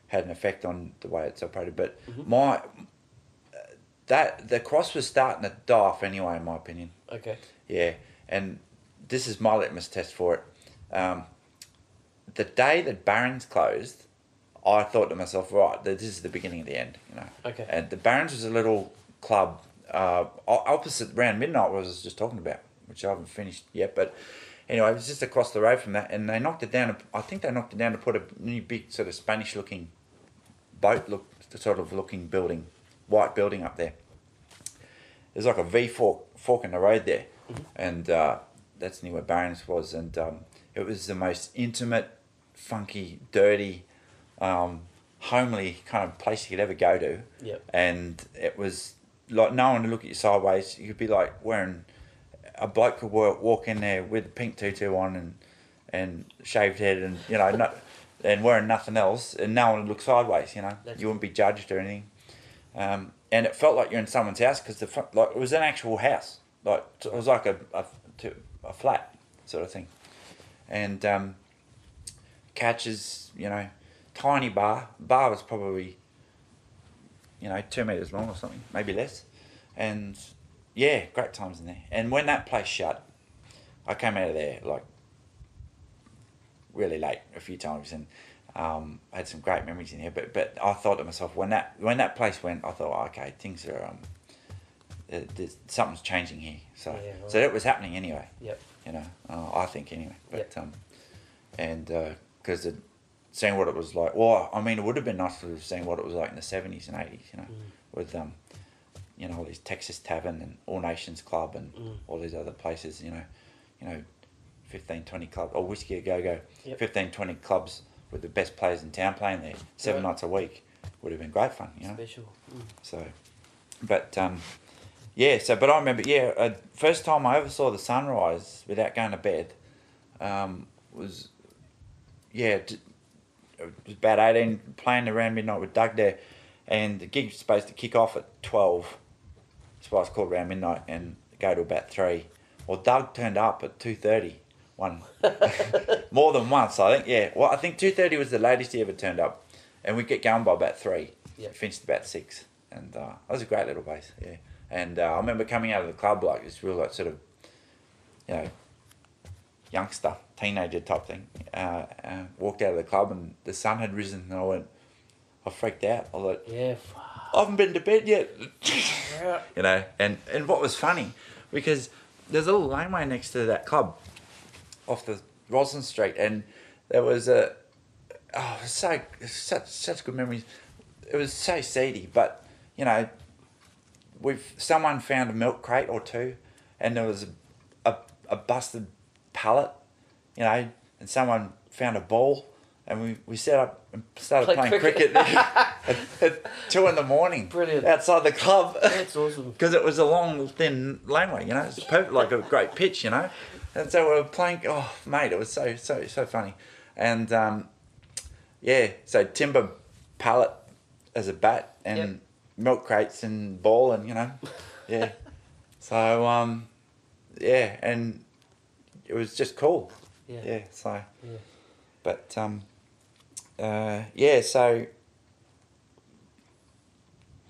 had an effect on the way it's operated. But Mm-hmm. my that the cross was starting to die off anyway, in my opinion. Okay. Yeah, and this is my litmus test for it. Um, the day that Barron's closed, I thought to myself, right, this is the beginning of the end, you know. Okay. And the Barron's was a little club uh, opposite Round Midnight, what I was just talking about, which I haven't finished yet, but Anyway, it was just across the road from that, and they knocked it down. I think they knocked it down to put a new big sort of Spanish-looking boat look sort of looking building, white building up there. There's like a V fork fork in the road there, and uh, that's near where Barons was, and um, it was the most intimate, funky, dirty, um, homely kind of place you could ever go to. Yep. And it was like no one would look at you sideways. You'd be like wearing a bloke could walk, walk in there with a pink tutu on and and shaved head and you know not, and wearing nothing else, and no one would look sideways. You know, That's you wouldn't be judged or anything. Um, and it felt like you're in someone's house because the like it was an actual house, like it was like a a, a flat sort of thing, and um, catches, you know, tiny bar. Bar was probably, you know, two meters long or something, maybe less, and yeah, great times in there. And when that place shut, I came out of there like really late a few times and um, I had some great memories in here. But but I thought to myself when that when that place went, I thought, oh, okay, things are um, there- something's changing here. So Yeah, right. so that was happening anyway. Yep. You know, uh, I think anyway. But um, and because seeing what it was like, well, I mean, it would have been nice to have seen what it was like in the seventies and eighties. You know, with um, you know, all these Texas Tavern and All Nations Club and Mm. all these other places. You know, you know, 15, 20 clubs or Whiskey a Go Go, Yep. 15, 20 clubs with the best players in town playing there seven nights a week would have been great fun. You know. Special. Mm. So, but um, yeah. So, but I remember, yeah, uh, first time I ever saw the sunrise without going to bed um, was, yeah, d- it was about eighteen playing around midnight with Doug there, and the gig was supposed to kick off at twelve. That's why it's called around midnight and go to about three. Well, Doug turned up at two thirty. One more than once, I think. Yeah. Well, I think two thirty was the latest he ever turned up, and we get going by about three. Yeah. Finished about six, and uh, that was a great little place. Yeah. And uh, I remember coming out of the club like this real like sort of, you know, youngster, teenager type thing. Uh, uh, walked out of the club and the sun had risen, and I went, I freaked out. I thought, Yeah. I haven't been to bed yet. Yeah. you know, and and what was funny because there's a little laneway next to that club, off the Roslyn Street, and there was a oh, it was so such such good memories. It was so seedy, but you know, we've someone found a milk crate or two, and there was a a, a busted pallet, you know, and someone found a ball. And we, we set up and started Play playing cricket. cricket, at, at two in the morning. Brilliant. Outside the club. That's awesome. because it was a long, thin laneway, you know. It's perfect, like a great pitch, you know. And so we were playing. Oh, mate, it was so so so funny, and um, yeah. So timber pallet as a bat and Yep. Milk crates and ball and you know, yeah. so um, yeah, and it was just cool. Yeah. Yeah. So, Yeah. but um, uh, yeah. So.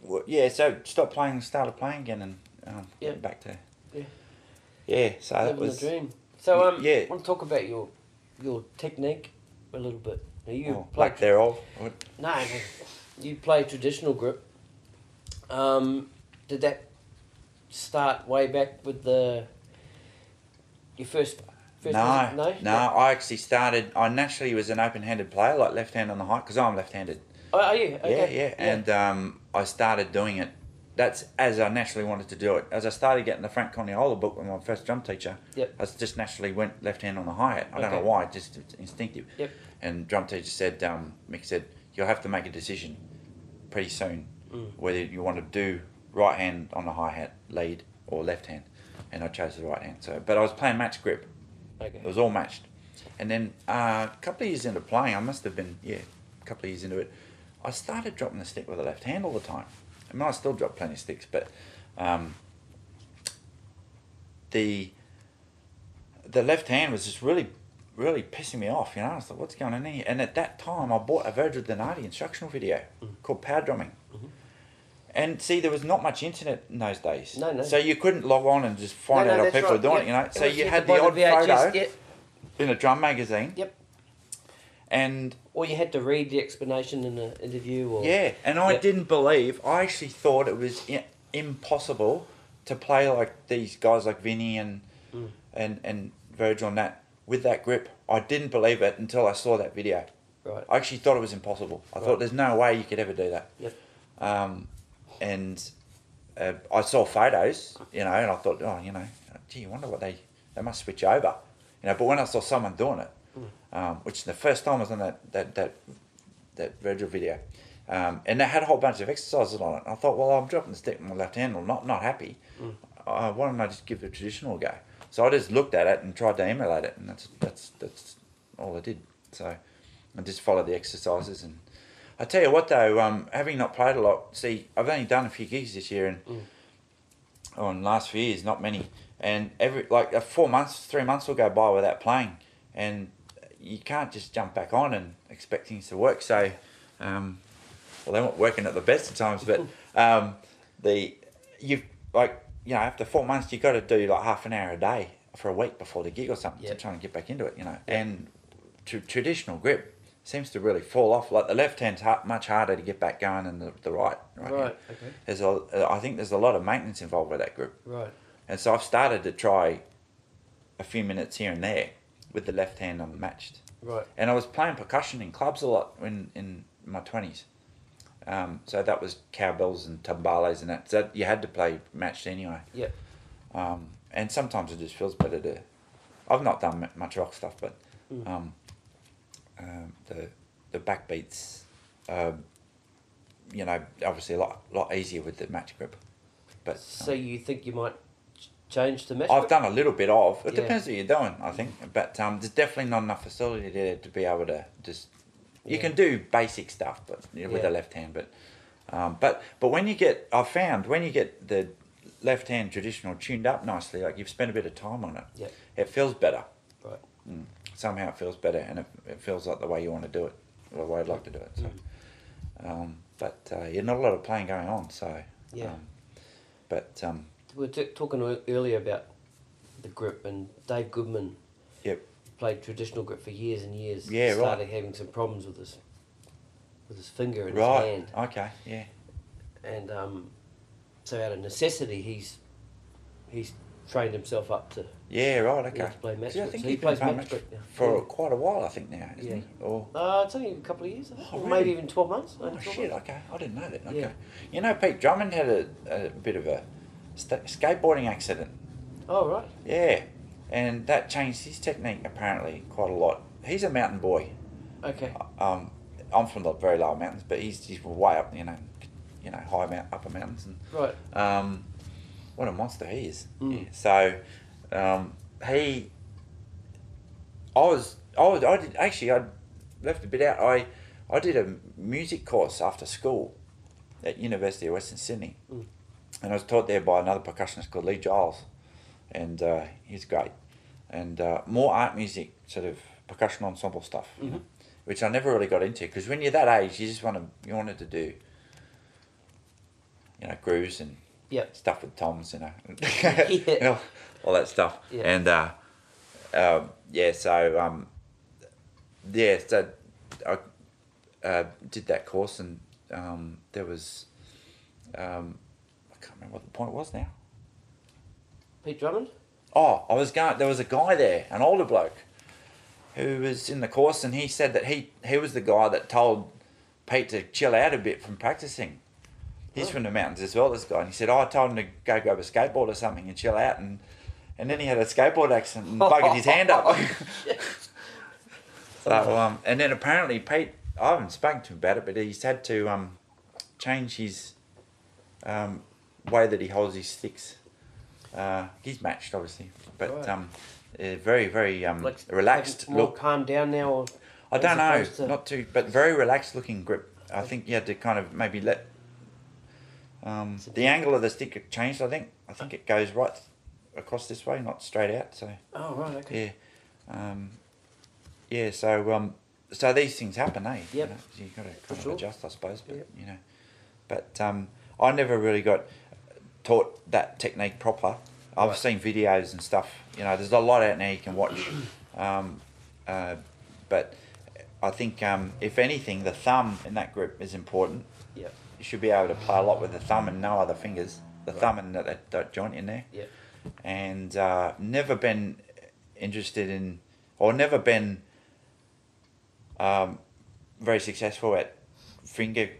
Well, yeah, so stopped playing, and started playing again, and um, Yeah. back to Yeah. yeah. So that was the dream. So um, Yeah. I want to talk about your your technique a little bit. Now you oh, play lack thereof. no, no, you play traditional grip. Um, did that start way back with the your first? first No, no, no, I actually started. I naturally was an open-handed player, like left hand on the height, because I'm left-handed. Oh, are you? Okay. Yeah, yeah, and um, I started doing it. That's as I naturally wanted to do it. As I started getting the Frank Coniola book with my first drum teacher, Yep. I just naturally went left hand on the hi hat. I don't know Okay. why, just it's instinctive. Yep. And drum teacher said, um, Mick said, you'll have to make a decision pretty soon Mm. whether you want to do right hand on the hi hat lead or left hand. And I chose the right hand. So, but I was playing match grip. Okay. It was all matched. And then uh, a couple of years into playing, I must have been, yeah, a couple of years into it, I started dropping the stick with the left hand all the time. I mean, I still drop plenty of sticks, but um, the the left hand was just really, really pissing me off. You know, I was like, what's going on here? And at that time, I bought a Virgil Donati instructional video Mm. called Power Drumming. And see, there was not much internet in those days. No, no. So you couldn't log on and just find No, out no, how people right. were doing it, you know. It So was- you had had the odd VHS, photo Yep. in a drum magazine. Yep. And Or you had to read the explanation in an interview. Or yeah, and I Yep. didn't believe. I actually thought it was impossible to play like these guys like Vinny and Mm. and and Virgil and that with that grip. I didn't believe it until I saw that video. Right. I actually thought it was impossible. I Right. thought there's no way you could ever do that. Yep. Um, and uh, I saw photos, you know, and I thought, oh, you know, gee, I wonder what they they must switch over, you know. But when I saw someone doing it, um, which the first time was on that that that that Virgil video, um, and they had a whole bunch of exercises on it. I thought, well, I'm dropping the stick with my left hand, I'm not not happy. Uh, why don't I just give the traditional a go? So I just looked at it and tried to emulate it, and that's that's that's all I did. So I just followed the exercises and. I tell you what though, um, having not played a lot, see, I've only done a few gigs this year and oh, in the last few years, not many. And every like uh, four months, three months will go by without playing, and you can't just jump back on and expect things to work. So, um, well, they weren't working at the best of times, but um, the you like you know after four months you've got to do like half an hour a day for a week before the gig or something Yep. to try and get back into it, you know. And tr- traditional grip seems to really fall off. Like the left hand's hard, much harder to get back going than the, the right. Right. Right. Okay. There's a, uh, I think there's a lot of maintenance involved with that group. Right. And so I've started to try a few minutes here and there with the left hand unmatched. Right. And I was playing percussion in clubs a lot in, in my 20s. Um, so that was cowbells and timbales and that. So you had to play matched anyway. Yep. Um, and sometimes it just feels better to. I've not done much rock stuff, but Mm. um, um, the the backbeats, um, you know, obviously a lot lot easier with the match grip. But So um, you think you might change to mesh? I've done a little bit of. It Yeah. depends what you're doing, I think. But um, there's definitely not enough facility there to be able to just. You Yeah. can do basic stuff, but you know, with Yeah. the left hand. But, um, but but when you get, I've found when you get the left hand traditional tuned up nicely, like you've spent a bit of time on it, Yep. it feels better. Right. Mm. Somehow it feels better, and it, it feels like the way you want to do it, or the way I'd like to do it. So, Mm. um, but uh, yeah, not a lot of playing going on. So, Yeah. um, but um, We were t- talking earlier about the grip, and Dave Goodman Yep. played traditional grip for years and years. Yeah, right. Started having some problems with his with his finger and his right, hand, okay, yeah. and um, so out of necessity, he's he's trained himself up to Yeah, right, okay. yeah, to play match See, I think So he plays match match now. for Yeah. quite a while, I think now, isn't Yeah. he? Or Uh, it's only a couple of years, I think, Oh, really? maybe even twelve months. oh 12 shit, months. okay, I didn't know that. Okay, Yeah. you know, Pete Drummond had a, a bit of a sta skateboarding accident. Oh right. Yeah, and that changed his technique apparently quite a lot. He's a mountain boy. Okay. Um, I'm from the very lower mountains, but he's he's way up, you know, you know, high mount, upper mountains, and Right. um, what a monster he is. Mm. Yeah. So um, he, I was, I was, I did actually, I left a bit out. I, I did a music course after school at University of Western Sydney, Mm. and I was taught there by another percussionist called Lee Giles, and uh, he's great, and uh, more art music sort of percussion ensemble stuff, know, Mhm. which I never really got into because when you're that age, you just want to, you wanted to do. You know, grooves and Yep. stuff with toms, you know, Yeah. All that stuff. Yeah. And uh, um, yeah, so um, yeah, so I uh, did that course, and um, there was um, I can't remember what the point was now. Pete Drummond. Oh, I was going. There was a guy there, an older bloke, who was in the course, and he said that he he was the guy that told Pete to chill out a bit from practicing. He's Oh. from the mountains as well. This guy, and he said, oh, "I told him to go grab a skateboard or something and chill out." And and then he had a skateboard accident and buggered his hand up. so um, and then apparently Pete, I haven't spoken to him about it, but he's had to um, change his um, way that he holds his sticks. Uh, he's matched, obviously, but Right. um, very, very um, Like relaxed more look. calmed down now, or I don't know, to- not too, but very relaxed looking grip. I think you had to kind of maybe let um, the angle of the stick changed. I think. I think it goes right across this way, not straight out. So Oh right. Okay. yeah, um, yeah. So um, so these things happen, eh? Yep. You know, so you got to kind of adjust, I suppose. But Yep. you know, but um, I never really got taught that technique proper. I've Right. seen videos and stuff. You know, there's a lot out there you can watch. Um, uh, but I think um, if anything, the thumb in that grip is important. Yep. You should be able to play a lot with the thumb and no other fingers. The Right. thumb and that, that, that joint in there Yep. And uh, never been interested in or never been um, very successful at finger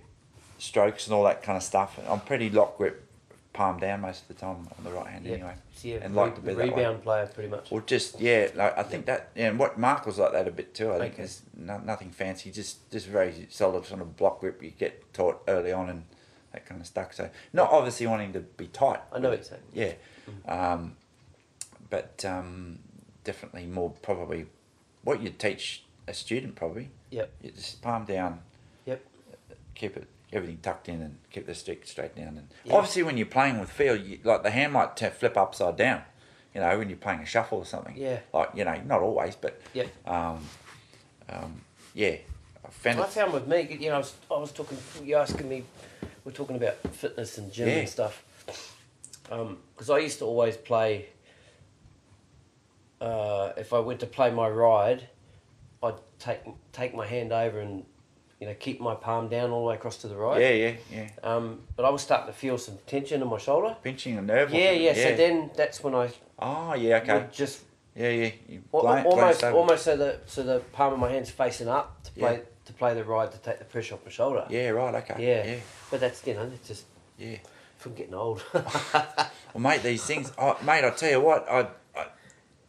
strokes and all that kind of stuff. I'm pretty lock grip, palm down most of the time on the right hand Yeah. anyway. So yeah, And re- like to be rebound player pretty much. Or just yeah, like I think that yeah, and what Mark was like that a bit too. I think Okay. there's no, nothing fancy, just just very solid sort of block grip you get taught early on and that kind of stuff. So not obviously wanting to be tight. I know what you're saying. Yeah, um, but um, definitely more probably what you'd teach a student probably. Yep. You just palm down. Yep. Keep it everything tucked in and keep the stick straight down. And Yeah. obviously, when you're playing with feel, you, like the hand might t- flip upside down. You know, when you're playing a shuffle or something. Yeah. Like you know, not always, but Yep. um, um, yeah. I found I found with me, you know, I was, I was talking, you asking me, we're talking about fitness and gym Yeah. and stuff. Because I used to always play, uh, if I went to play my ride, I'd take take my hand over and, you know, keep my palm down all the way across to the right. Yeah, yeah, yeah. Um, but I was starting to feel some tension in my shoulder. Pinching a nerve. or Yeah, yeah. So then that's when I Oh yeah, okay. just Yeah, yeah. You blan- almost, over. almost so the so the palm of my hand's facing up to play Yeah. to play the ride to take the pressure off my shoulder. Yeah, right. Okay. Yeah. Yeah. But that's you know it's just Yeah. From getting old. Well, mate, these things, oh, mate. I tell you what, I, I,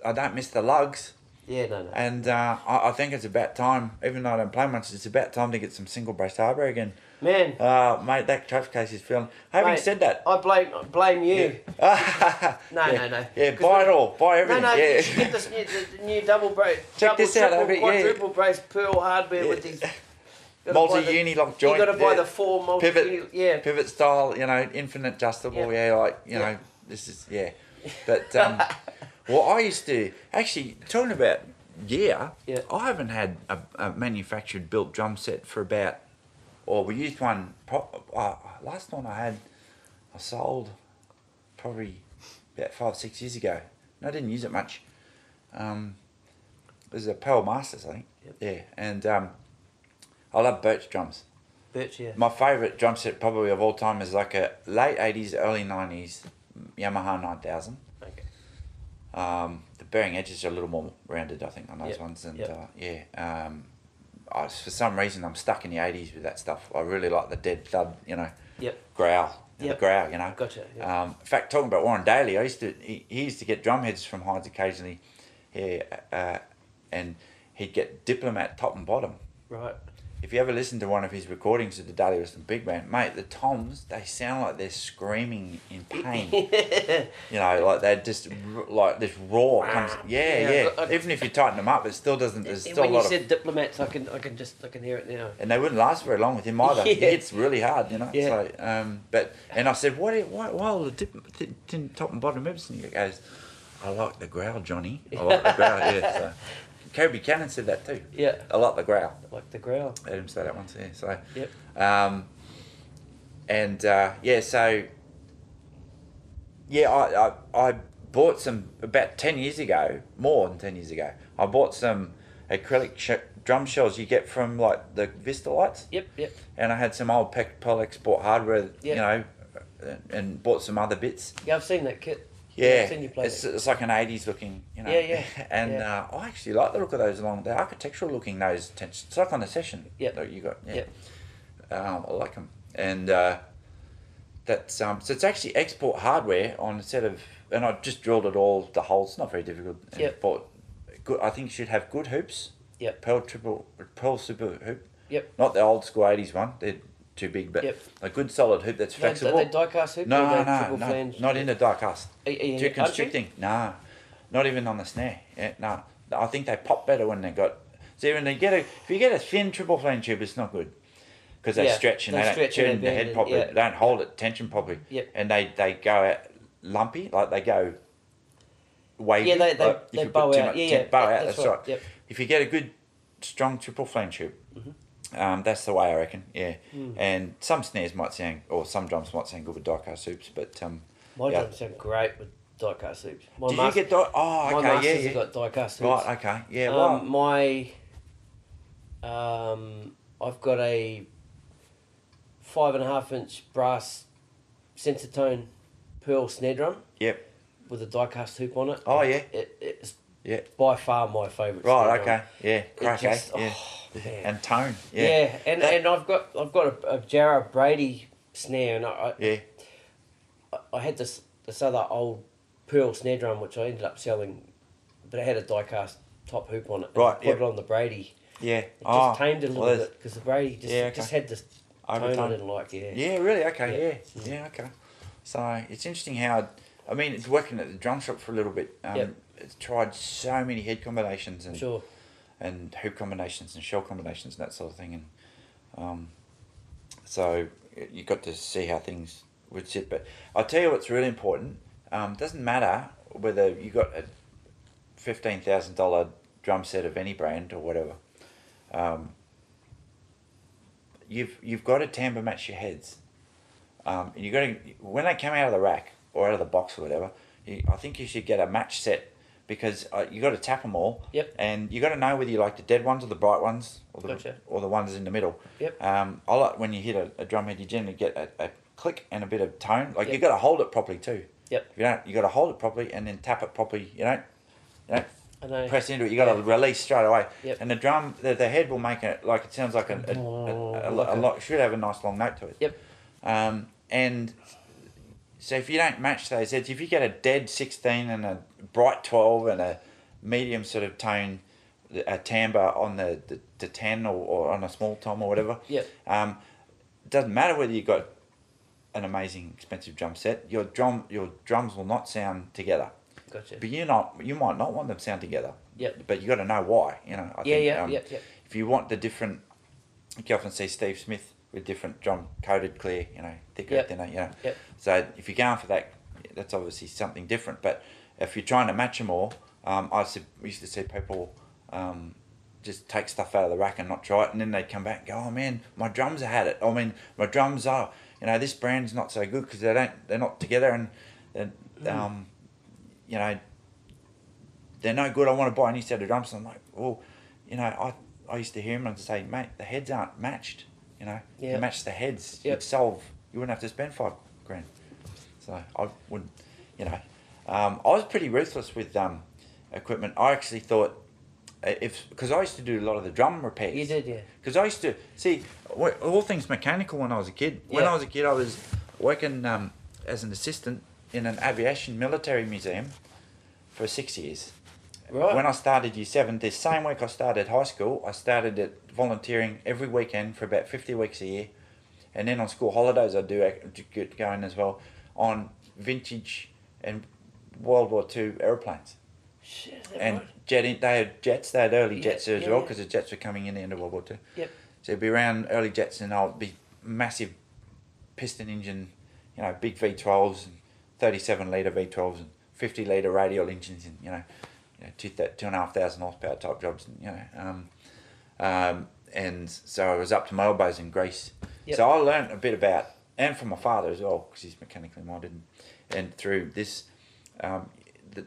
I don't miss the lugs, yeah, no, no. and uh, I, I think it's about time. Even though I don't play much, it's about time to get some single breast harbour again. Man, Uh, mate, that trophy case is feeling. Having mate, said that, I blame I blame you. yeah. No, yeah. no, no. Yeah, buy it all, buy everything. no, yeah. you get this new, the, the new double brace, Check double, this out, triple, it, yeah. quadruple brace pearl hardware Yeah. with these. Multi uni lock joint. You got to buy the four multi. pivot, Yeah, pivot style. You know, infinite adjustable. Yeah. Yeah, like you Yeah. know, this is yeah. But um, well, I used to actually talking about yeah. Yeah. I haven't had a, a manufactured built drum set for about, or we used one. Pro- uh, last one I had, I sold, probably about five six years ago. And I didn't use it much. Um, it was a Pearl Masters, I think. Yep. Yeah, and um, I love birch drums. Birch, yeah. My favourite drum set probably of all time is like a late eighties, early nineties Yamaha nine thousand. Okay. Um, the bearing edges are a little more rounded, I think, on those Yep, ones. And yep. uh, yeah, um, I, for some reason, I'm stuck in the eighties with that stuff. I really like the dead thud, you know, Yep. growl, Yep. the growl, you know. Gotcha. Yeah. Um, in fact, talking about Warren Daly, I used to he, he used to get drum heads from Hyde's occasionally, yeah, uh, and he'd get diplomat top and bottom. right. If you ever listen to one of his recordings of the Daly-Wilson Big Band, mate, the toms they sound like they're screaming in pain. you know, like they just like this roar comes. Yeah, Yeah, yeah. I- I- Even if you tighten them up, it still doesn't. There's still a when you lot of. said diplomats, I can I can just I can hear it now. and they wouldn't last very long with him either. Yeah. He hits really hard, you know. Yeah. So, um, but and I said, what? Why? Why all the dip, t- t- top and bottom ribs? And he goes, I like the growl, Jonnie. I like the growl. Yeah. So, Kobe Cannon said that too. Yeah, I like the growl. like the growl. I heard him say that once. Yeah. So. Yep. Um, and uh, yeah, so yeah, I, I I bought some about ten years ago, more than ten years ago. I bought some acrylic sh- drum shells you get from like the Vistalites, Yep, yep. and I had some old Pe- Pearl Export hardware, Yeah. you know, and- and bought some other bits. Yeah, I've seen that kit. Yeah, I've seen you play it's, it. it's like an '80s looking, you know. Yeah, yeah, And yeah. Uh, I actually like the look of those along the architectural looking those. ten- It's like on the session. That you got. Yeah. Yep. Um, I like them, and uh, that's um. So it's actually export hardware on a set of, and I just drilled it all the holes. Not very difficult. Yep. Bought good. I think you should have good hoops. Yep. Pearl triple, Pearl super hoop. Yep. Not the old school '80s one. They're too big, but Yep. a good solid hoop that's flexible. they die cast hoop. no, no, no, no, flange? not in the die cast. Are, are Too constricting. Nah, not even on the snare. Yeah, no. I think they pop better when they got. See, when they get a, if you get a thin triple flame tube, it's not good because they Yeah, stretch and they they, stretch don't turn the head properly. yeah. They don't hold it tension properly. Yep. And they they go out lumpy, like they go wavy. Yeah, they- they- like they bow out. much Yeah, yeah, bow out. that's That's, right. right. Yep. If you get a good strong triple flame tube. Mm-hmm. Um, that's the way I reckon, yeah. Hmm. And some snares might sound, or some drums might sound good with diecast soups, but um, My Yeah. drums sound great with die cast hoops. My did mas- you get di- Oh, okay, masters yeah, yeah. got die cast hoops. Right, okay, yeah. well, Um, my, um, I've got a five and a half inch brass Sensitone pearl snare drum Yep. with a die cast hoop on it. Oh, yeah. It, it's Yeah. by far my favourite. Right. snare drum. Okay. Yeah. Crack. eh? just- yeah. oh. And tone. Yeah, Yeah. and, That- and I've got I've got a, a Jarrah Brady snare, and I, yeah. I I had this this other old pearl snare drum which I ended up selling, but it had a die-cast top hoop on it. and I put yep. it on the Brady. Yeah. It just tamed it a little there's- bit because the Brady just Yeah, okay. just had this tone I didn't like. Yeah. Yeah, really? Okay, Yeah. yeah. Yeah, okay. So it's interesting how, I mean, it's working at the drum shop for a little bit. Um, Yep. It's tried so many head combinations and Sure. And hoop combinations and shell combinations and that sort of thing. And um, so you got to see how things would sit. But I'll tell you what's really important. Um, doesn't matter whether you got a fifteen thousand dollar drum set of any brand or whatever. Um, you've you've got to timbre match your heads. Um, you got to when they come out of the rack or out of the box or whatever. You, I think you should get a match set because uh, you got to tap them all. Yep. And you got to know whether you like the dead ones or the bright ones or the Gotcha. or the ones in the middle. Yep. Um, I like when you hit a, a drum head, you generally get a, a click and a bit of tone. Like you Yep. got to hold it properly too. Yep. If you don't, you got to hold it properly and then tap it properly. You don't, you don't press into it. You got to release straight away. Yep. And the drum, the, the head will make it like it sounds like a, a, a, a, a lot. Should have a nice long note to it. Yep. Um, and so if you don't match those heads, if you get a dead sixteen and a bright twelve and a medium sort of tone, a timbre on the, the, the ten or, or on a small tom or whatever. Yep. Um, doesn't matter whether you've got an amazing expensive drum set. Your drum your drums will not sound together. Gotcha. But you not you might not want them to sound together. Yep. But you got to know why. You know. I Yeah, think, yeah, um, yep, yep. If you want the different, you often see Steve Smith with different drum coated clear. You know, thicker Yep. thinner. You know. Yep. So if you're going for that, that's obviously something different. But if you're trying to match them all, um, I used to see people. Um, just take stuff out of the rack and not try it, and then they'd come back and go, "Oh man, my drums have had it. I mean, my drums are, you know, this brand's not so good because they don't, they're not together, and, and um, you know, they're no good. I want to buy a new set of drums. And I'm like, well, you know, I, I used to hear him and say, mate, the heads aren't matched. You know, Yeah. you match the heads, Yep. you'd solve. You wouldn't have to spend five grand. So I wouldn't, you know, um, I was pretty ruthless with um, equipment. I actually thought uh, if because I used to do a lot of the drum repairs. You did, yeah. Because I used to see all things mechanical when I was a kid. When Yeah. I was a kid, I was working um, as an assistant in an aviation military museum for six years. Right. When I started year seven, the same week I started high school, I started at volunteering every weekend for about 50 weeks a year. And then on school holidays, I do get going as well on vintage and World War II aeroplanes. Shit, And right? jet they had jets, they had early Yeah, jets as yeah, well yeah. because the jets were coming in the end of World War II. Yep. So it'd be around early jets and I'll be massive piston engine, you know, big V12s and 37 litre V12s and 50 litre radial engines and, you know, you know two, th- two and a half thousand horsepower type jobs and, you know, um, um, and so I was up to my elbows in grease. Yep. So I learned a bit about, and from my father as well, because he's mechanically minded, and, and through this, um, the,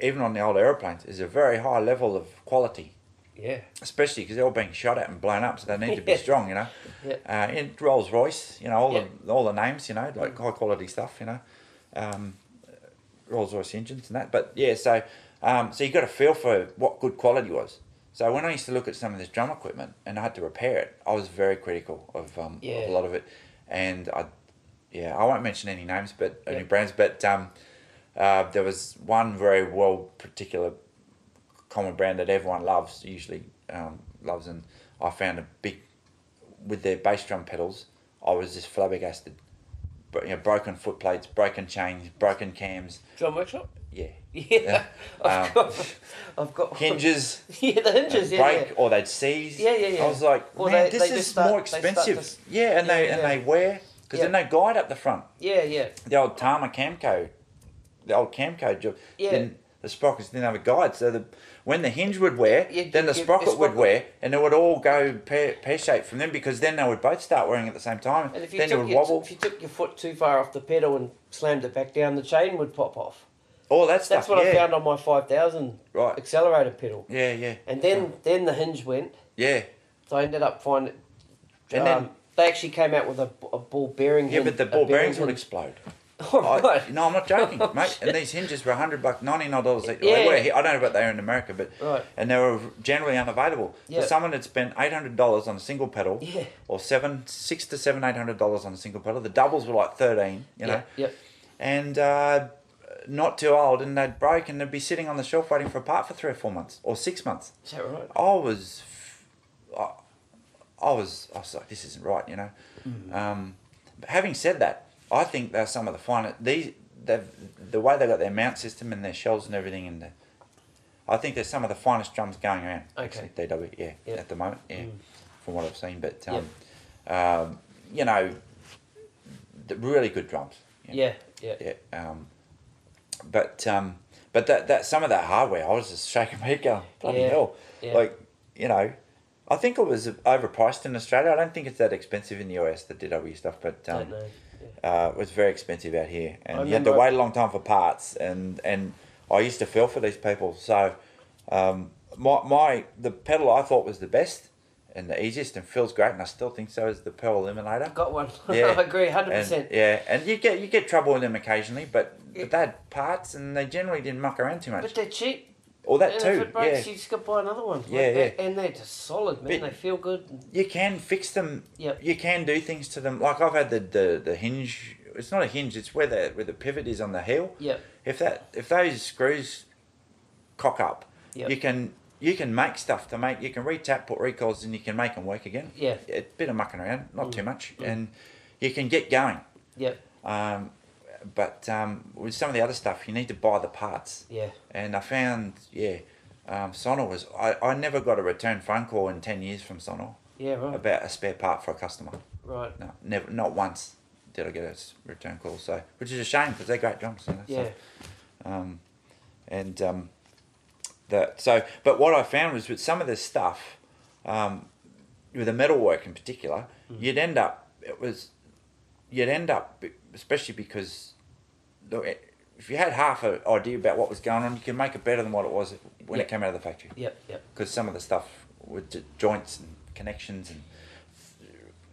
even on the old aeroplanes, is a very high level of quality Yeah. especially because they're all being shot at and blown up, so they need to be strong, you know. Yeah. Uh, in Rolls Royce, you know, all Yeah. the all the names, you know, like high quality stuff, you know, um, Rolls Royce engines and that. But yeah, so um, so you got a feel for what good quality was. So when I used to look at some of this drum equipment and I had to repair it, I was very critical of, um, of a lot of it, and I, yeah, I won't mention any names, but any brands, but um, uh, there was one very well particular common brand that everyone loves usually um, loves and I found a big with their bass drum pedals I was just flabbergasted you know broken foot plates broken chains broken cams Drum workshop. yeah Yeah. I've Um, got. I've got hinges yeah, the hinges. Yeah. break yeah. or they'd seize Yeah, yeah, yeah. I was like man they- this they is start- more expensive to- yeah and Yeah, they and they wear because there's no guide up the front Yeah, yeah. the old Tama Camco, the old Camco job, Yeah. then the sprockets didn't have a guide. So the when the hinge would wear, Yeah, then the sprocket the would wear, and it would all go pear, pear shaped from them because then they would both start wearing at the same time. And if you then it took would your, wobble. if you took your foot too far off the pedal and slammed it back down, the chain would pop off. all that stuff. That's what yeah. I found on my five thousand Right. accelerator pedal. Yeah, yeah, And then then the hinge went. yeah, So I ended up finding. And um, then- they actually came out with a, a ball bearing. yeah. hinge- But the ball bearing bearings would explode. Oh, I- right. no, I'm not joking, Oh, mate. shit. And these hinges were hundred bucks, ninety nine dollars. Yeah. They were here. I don't know about they are in America, but Right. and they were generally unavailable. Yeah. So someone had spent eight hundred dollars on a single pedal, Yeah. or seven, six to seven, eight hundred dollars on a single pedal. The doubles were like thirteen, you know, Yep. Yep. and uh, not too old, and they'd break, and they'd be sitting on the shelf waiting for a part for three or four months or six months. Is that right? I was, I, I was, I was like, this isn't right, you know. Mm. Um, but having said that, I think they're some of the finest. These, they've the way they got their mount system and their shells and everything, and the, I think they're some of the finest drums going around. Okay. DW, yeah, Yeah. at the moment, yeah, Mm. from what I've seen. But um, um, you know, the really good drums. know. Yeah. Yeah. Yeah. Um, but um, but that that some of that hardware, I was just shaking my head going, bloody Yeah, hell! yeah. Like you know, I think it was overpriced in Australia. I don't think it's that expensive in the US the DW stuff, but Don't um, know. Yeah. Uh, it was very expensive out here, and I you had to wait a long time for parts, and and I used to feel for these people. So um, my my the pedal I thought was the best and the easiest and feels great, and I still think so is the Pearl Eliminator. Got one. Yeah. I agree, hundred percent. yeah, and you get you get trouble with them occasionally, but, Yeah. but they had parts and they generally didn't muck around too much. But they're cheap. Or that and too, if it breaks, yeah. you just got to buy another one. Yeah, Like, yeah. And they're just solid, man. But- they feel good. You can fix them. Yep. You can do things to them. Like I've had the, the, the hinge. It's not a hinge. It's where the where the pivot is on the heel. Yep. If that if those screws cock up, Yep. you can you can make stuff to make. You can retap, put recoils, and you can make them work again. Yeah. A bit of mucking around, not Mm. too much, Mm. and you can get going. Yep. Um, but um, with some of the other stuff, you need to buy the parts. Yeah. And I found, yeah, um, Sonor was. I, I never got a return phone call in 10 years from Sonor Yeah. Right. about a spare part for a customer. Right. No, never, not once did I get a return call. So, which is a shame because they're great drums. You know, Yeah. So, um, and um, the so, but what I found was with some of this stuff, um, with the metalwork in particular, Mm. you'd end up. It was, you'd end up, especially because, look, if you had half an idea about what was going on, you could make it better than what it was when Yeah. it came out of the factory Yep. Yep. because some of the stuff with joints and connections and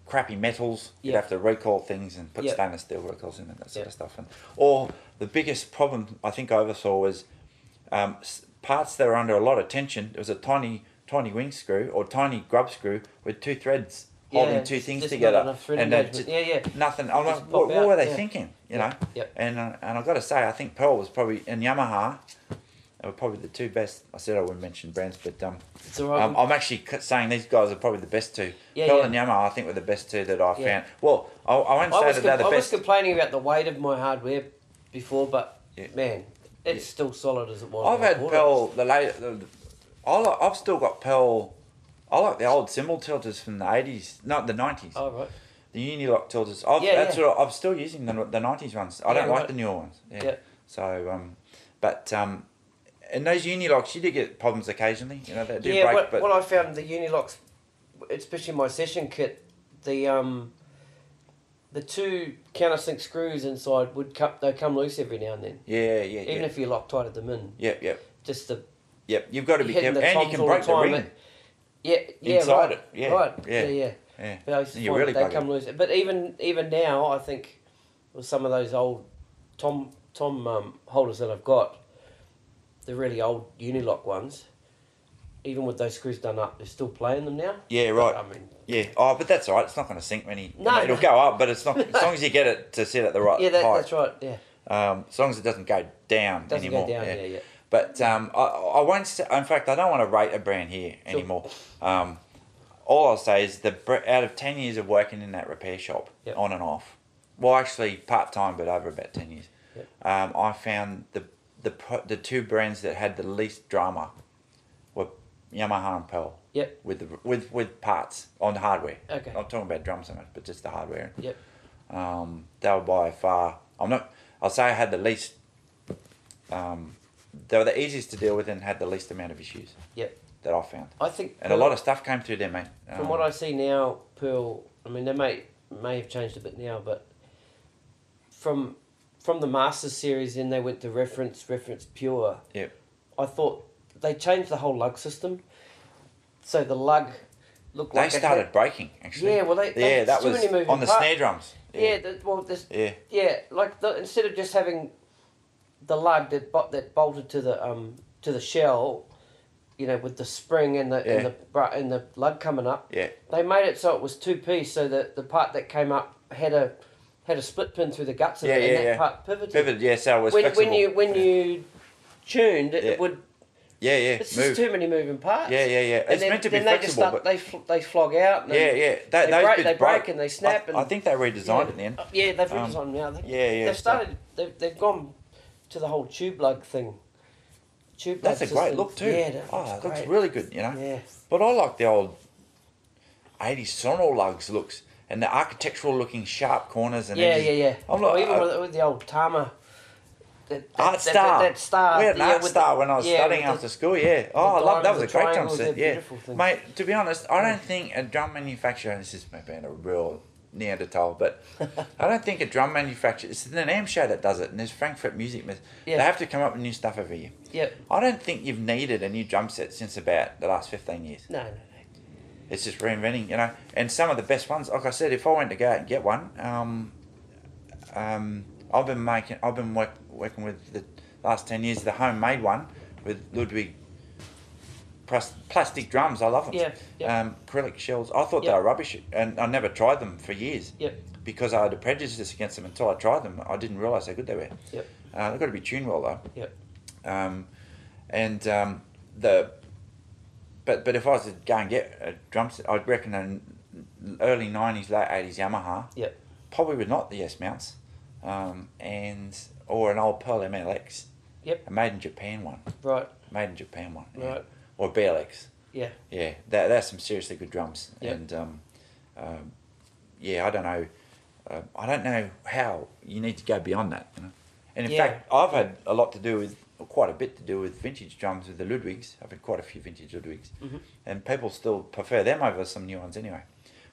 crappy metals, you'd have to recoil things and put Yeah. stainless steel recoils in and that sort of stuff. And or the biggest problem I think I ever saw was um, parts that were under a lot of tension. There was a tiny, tiny wing screw or tiny grub screw with two threads holding two things just together, and engagement. Yeah, yeah. nothing. I'm Just like, what, what were they yeah. thinking? You know. yep. And uh, and I've got to say, I think Pearl was probably and Yamaha. They were probably the two best. I said I wouldn't mention brands, but um, It's all right. um, I'm actually saying these guys are probably the best two. Yeah, Pearl and Yamaha, I think, were the best two that I found. Well, I, I won't I say was, that com- they're the I was complaining about the weight of my hardware before, but man, it's still solid as it was. I've had Pearl, the late, the, the- I I've still got Pearl. I like the old cymbal tilters from the 80s, not the 90s. it. Oh right. The Unilock tilters. I've, Yeah, that's yeah. what I'm still using the, the 90s ones. I Yeah, don't like right. the newer ones. Yeah. Yeah. So, um, but, um, and those Unilocks, you do get problems occasionally. You know, they do yeah, break, what, but what I found the Unilocks, especially my session kit, the um, the two countersink screws inside would come they come loose every now and then. yeah, yeah, Even yeah. if you lock tighted them in, Yep, yep, just the yep. You've got to be careful, and you can break the the ring. Yeah, yeah, Inside right, it, yeah, right, yeah. yeah, yeah. Yeah. But I used to You really they come loose. But even even now, I think with some of those old tom tom um, holders that I've got, the really old Unilock ones, even with those screws done up, they're still playing them now. Yeah, But, right. I mean, Yeah. Oh, but that's all right. It's not going to sink many. No, it'll no. go up, but it's not as long as you get it to sit at the right yeah, that, height. that's right. Yeah, Um, as long as it doesn't go down doesn't anymore. go down. yeah. Yeah, yeah. But um, I, I won't. Say, in fact, I don't want to rate a brand here Sure. anymore. Um, all I'll say is the br- out of ten years of working in that repair shop, Yep. on and off, well, actually part time, but over about ten years, Yep. um, I found the the the two brands that had the least drama were Yamaha and Pearl. Yep. With the with with parts on the hardware. Okay. Not talking about drums so much, but just the hardware. Yep. Um, they were by far. I'm not. I'll say I had the least. Um, they were the easiest to deal with and had the least amount of issues Yep. that I found. I think And a lot of stuff came through there, mate. From Um, what I see now, Pearl. I mean, they may may have changed a bit now, but from from the Masters series, then they went to Reference, Reference Pure. Yep. I thought they changed the whole lug system. So the lug looked They like started had- breaking actually. Yeah, well, they- they- yeah, that was on the snare drums. Yeah, the, well, this, yeah, yeah, like the, instead of just having the lug that bo- that bolted to the um to the shell, you know, with the spring and the Yeah. and the bra- and the lug coming up, yeah, they made it so it was two piece, so that the part that came up had a had a split pin through the guts of Yeah, it, and yeah, that yeah. part pivoted. pivot. Yeah, so it was when, when you when you tuned, it, Yeah. would. yeah, yeah, It's move. just too many moving parts. Yeah, yeah, yeah. And It's then, meant to be then they just flexible, start, but they fl- they flog out. And yeah, yeah. That, they those break- bits they break and they snap I, and- I think they redesigned it in the end. Uh, Yeah, they've Um, redesigned now. They, yeah, yeah, They've so- started. They've, they've gone to the whole tube lug thing. Tube That's a lug great system. look too. Yeah, that oh, looks it great. looks really good. You know. Yeah. But I like the old 80s Sonor lugs looks and the architectural looking sharp corners and Yeah, edges. yeah, yeah. I'm like, even uh, with, the old Tama. That, that, Art that, Star. That, star. We had an yeah, art star the- when I was yeah, studying after school. Yeah. Oh, I love that was a great drum set. Yeah, mate. To be honest, I don't think a drum manufacturer. This is maybe a real Neanderthal, but I don't think a drum manufacturer. It's the NAMM show that does it, and there's Frankfurt Music. Yeah. They have to come up with new stuff every year. Yep. I don't think you've needed a new drum set since about the last fifteen years. No, no, no. It's just reinventing, you know. And some of the best ones, like I said, if I went to go out and get one, um, um, I've been making, I've been work, working with the last ten years the homemade one with Ludwig plastic drums. I love them. Yeah, yeah. Um, acrylic shells. I thought Yeah. they were rubbish, and I never tried them for years Yep. because I had a prejudice against them until I tried them. I didn't realise how good they were. Yep. Uh, they've got to be tuned well though. Yep. Um, and um, the but but if I was to go and get a drum set, I'd reckon an early nineties, late eighties Yamaha. Yep. Probably with not the S mounts, um, and or an old Pearl MLX. Yep. A made in Japan one. Right. Made in Japan one. yeah. Right. Or BLX. Yeah. Yeah, that that's some seriously good drums. Yeah. And um, um, yeah, I don't know. Uh, I don't know how you need to go beyond that. You know? And in Yeah. fact, I've had a lot to do with, or quite a bit to do with vintage drums with the Ludwigs. I've had quite a few vintage Ludwigs, Mhm. and people still prefer them over some new ones anyway.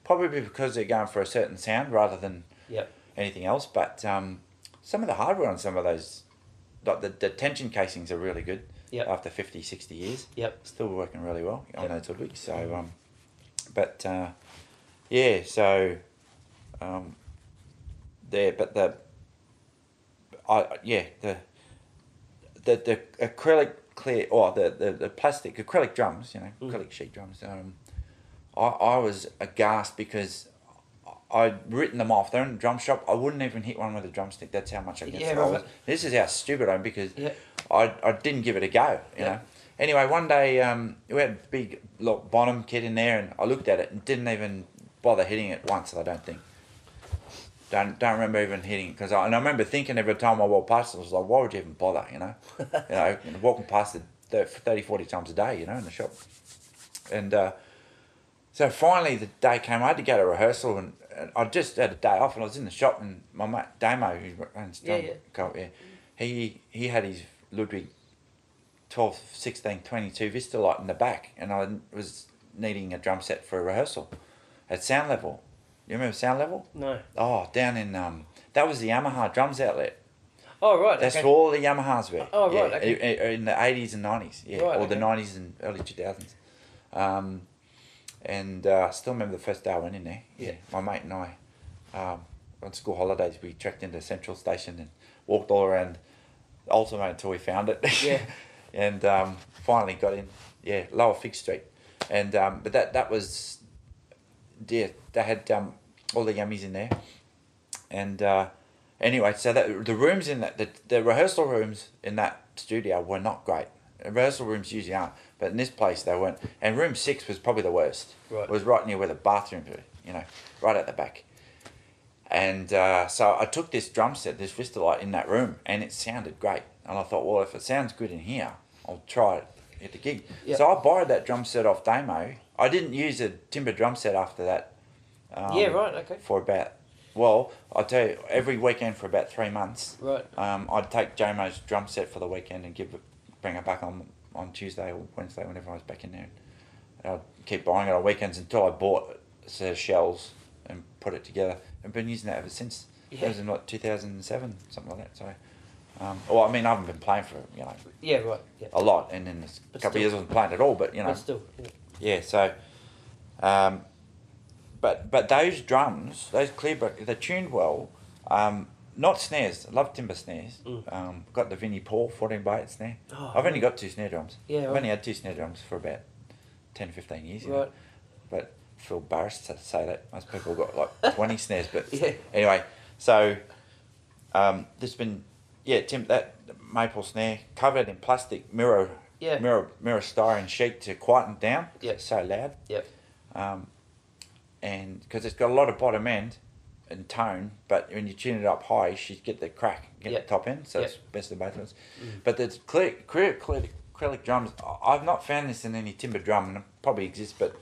Probably because they're going for a certain sound rather than Yep. anything else. But um, some of the hardware on some of those, like the, the tension casings are really good. Yep. After 50, 60 years Yep. still working really well I on Yep. those Ludwigs. So, um, but uh, yeah, so um, there, but the I yeah the the the acrylic clear or the, the, the plastic acrylic drums, you know, Mm. acrylic sheet drums. Um, I I was aghast because. I'd written them off. They're in the drum shop. I wouldn't even hit one with a drumstick. That's how much I get. Yeah, I was- This is how stupid I am because Yeah. I, I didn't give it a go, you Yeah. know. Anyway, one day um, we had a big look, bottom kit in there, and I looked at it and didn't even bother hitting it once. I don't think. Don't don't remember even hitting it because I and I remember thinking every time I walked past it, I was like, why would you even bother, you know? you know, walking past it thir- 30, 40 times a day, you know, in the shop. And uh, so finally the day came. I had to go to rehearsal, and I just had a day off, and I was in the shop, and my mate Damo, who runs Yeah, yeah. co- yeah, he he had his Ludwig 12, 16, 22 Vistalite in the back, and I was needing a drum set for a rehearsal at Sound Level. You remember Sound Level? No. Oh, down in um, that was the Yamaha drums outlet. Oh right. That's okay. where all the Yamahas were. Oh, right, Yeah, okay. In the eighties and nineties, yeah, Right, or the nineties and early two thousands. Um, and uh, I still remember the first day I went in there. Yeah, my mate and I, um, on school holidays, we trekked into Central Station and walked all around Ultimo until we found it. Yeah. and um, finally got in. Yeah, Lower Fig Street, and um, but that that was, yeah, they had um, all the yummies in there, and uh, anyway, so that the rooms in that the, the rehearsal rooms in that studio were not great. Rehearsal rooms usually aren't, but in this place they weren't. And room six was probably the worst. Right. It was right near where the bathrooms were, you know, right at the back. And uh, so I took this drum set, this Vistalite, in that room, and it sounded great. And I thought, well, if it sounds good in here, I'll try it at the gig. Yeah. So I borrowed that drum set off Damo. I didn't use a timber drum set after that. um, Yeah, right, okay. For about, well, I'll tell you, every weekend for about three months, Right. um, I'd take Damo's drum set for the weekend and give it, bring it back on on Tuesday or Wednesday whenever I was back in there. And I'd keep buying it on weekends until I bought a set of shells and put it together. I've been using that ever since. Yeah. That was in like 2007, something like that. So, um, well, I mean, I haven't been playing for you know Yeah. Right. Yeah. a lot, and then a couple of years I wasn't playing at all. But you know, But still. Yeah. yeah. So, Um, but but those drums, those clear, they're tuned well. Um, not snares. I love timber snares. Mm. Um, got the Vinnie Paul 14 by 8 snare. Oh, I've only got two snare drums. Yeah, I've right. only had two snare drums for about 10, 15 years. You know? Right. But I feel embarrassed to say that. Most people got like 20 snares. But Yeah. anyway, so um, there's been, yeah, Tim, that maple snare covered in plastic mirror, Yeah. mirror, mirror styrene sheet to quieten down. Yeah. It's so loud. Yep. Um, and because it's got a lot of bottom end and tone, but when you tune it up high, should get the crack, get Yep. the top end. So Yep. it's best of both worlds. Mm. But the clear, clear, clear, acrylic drums, I've not found this in any timber drum, and it probably exists, but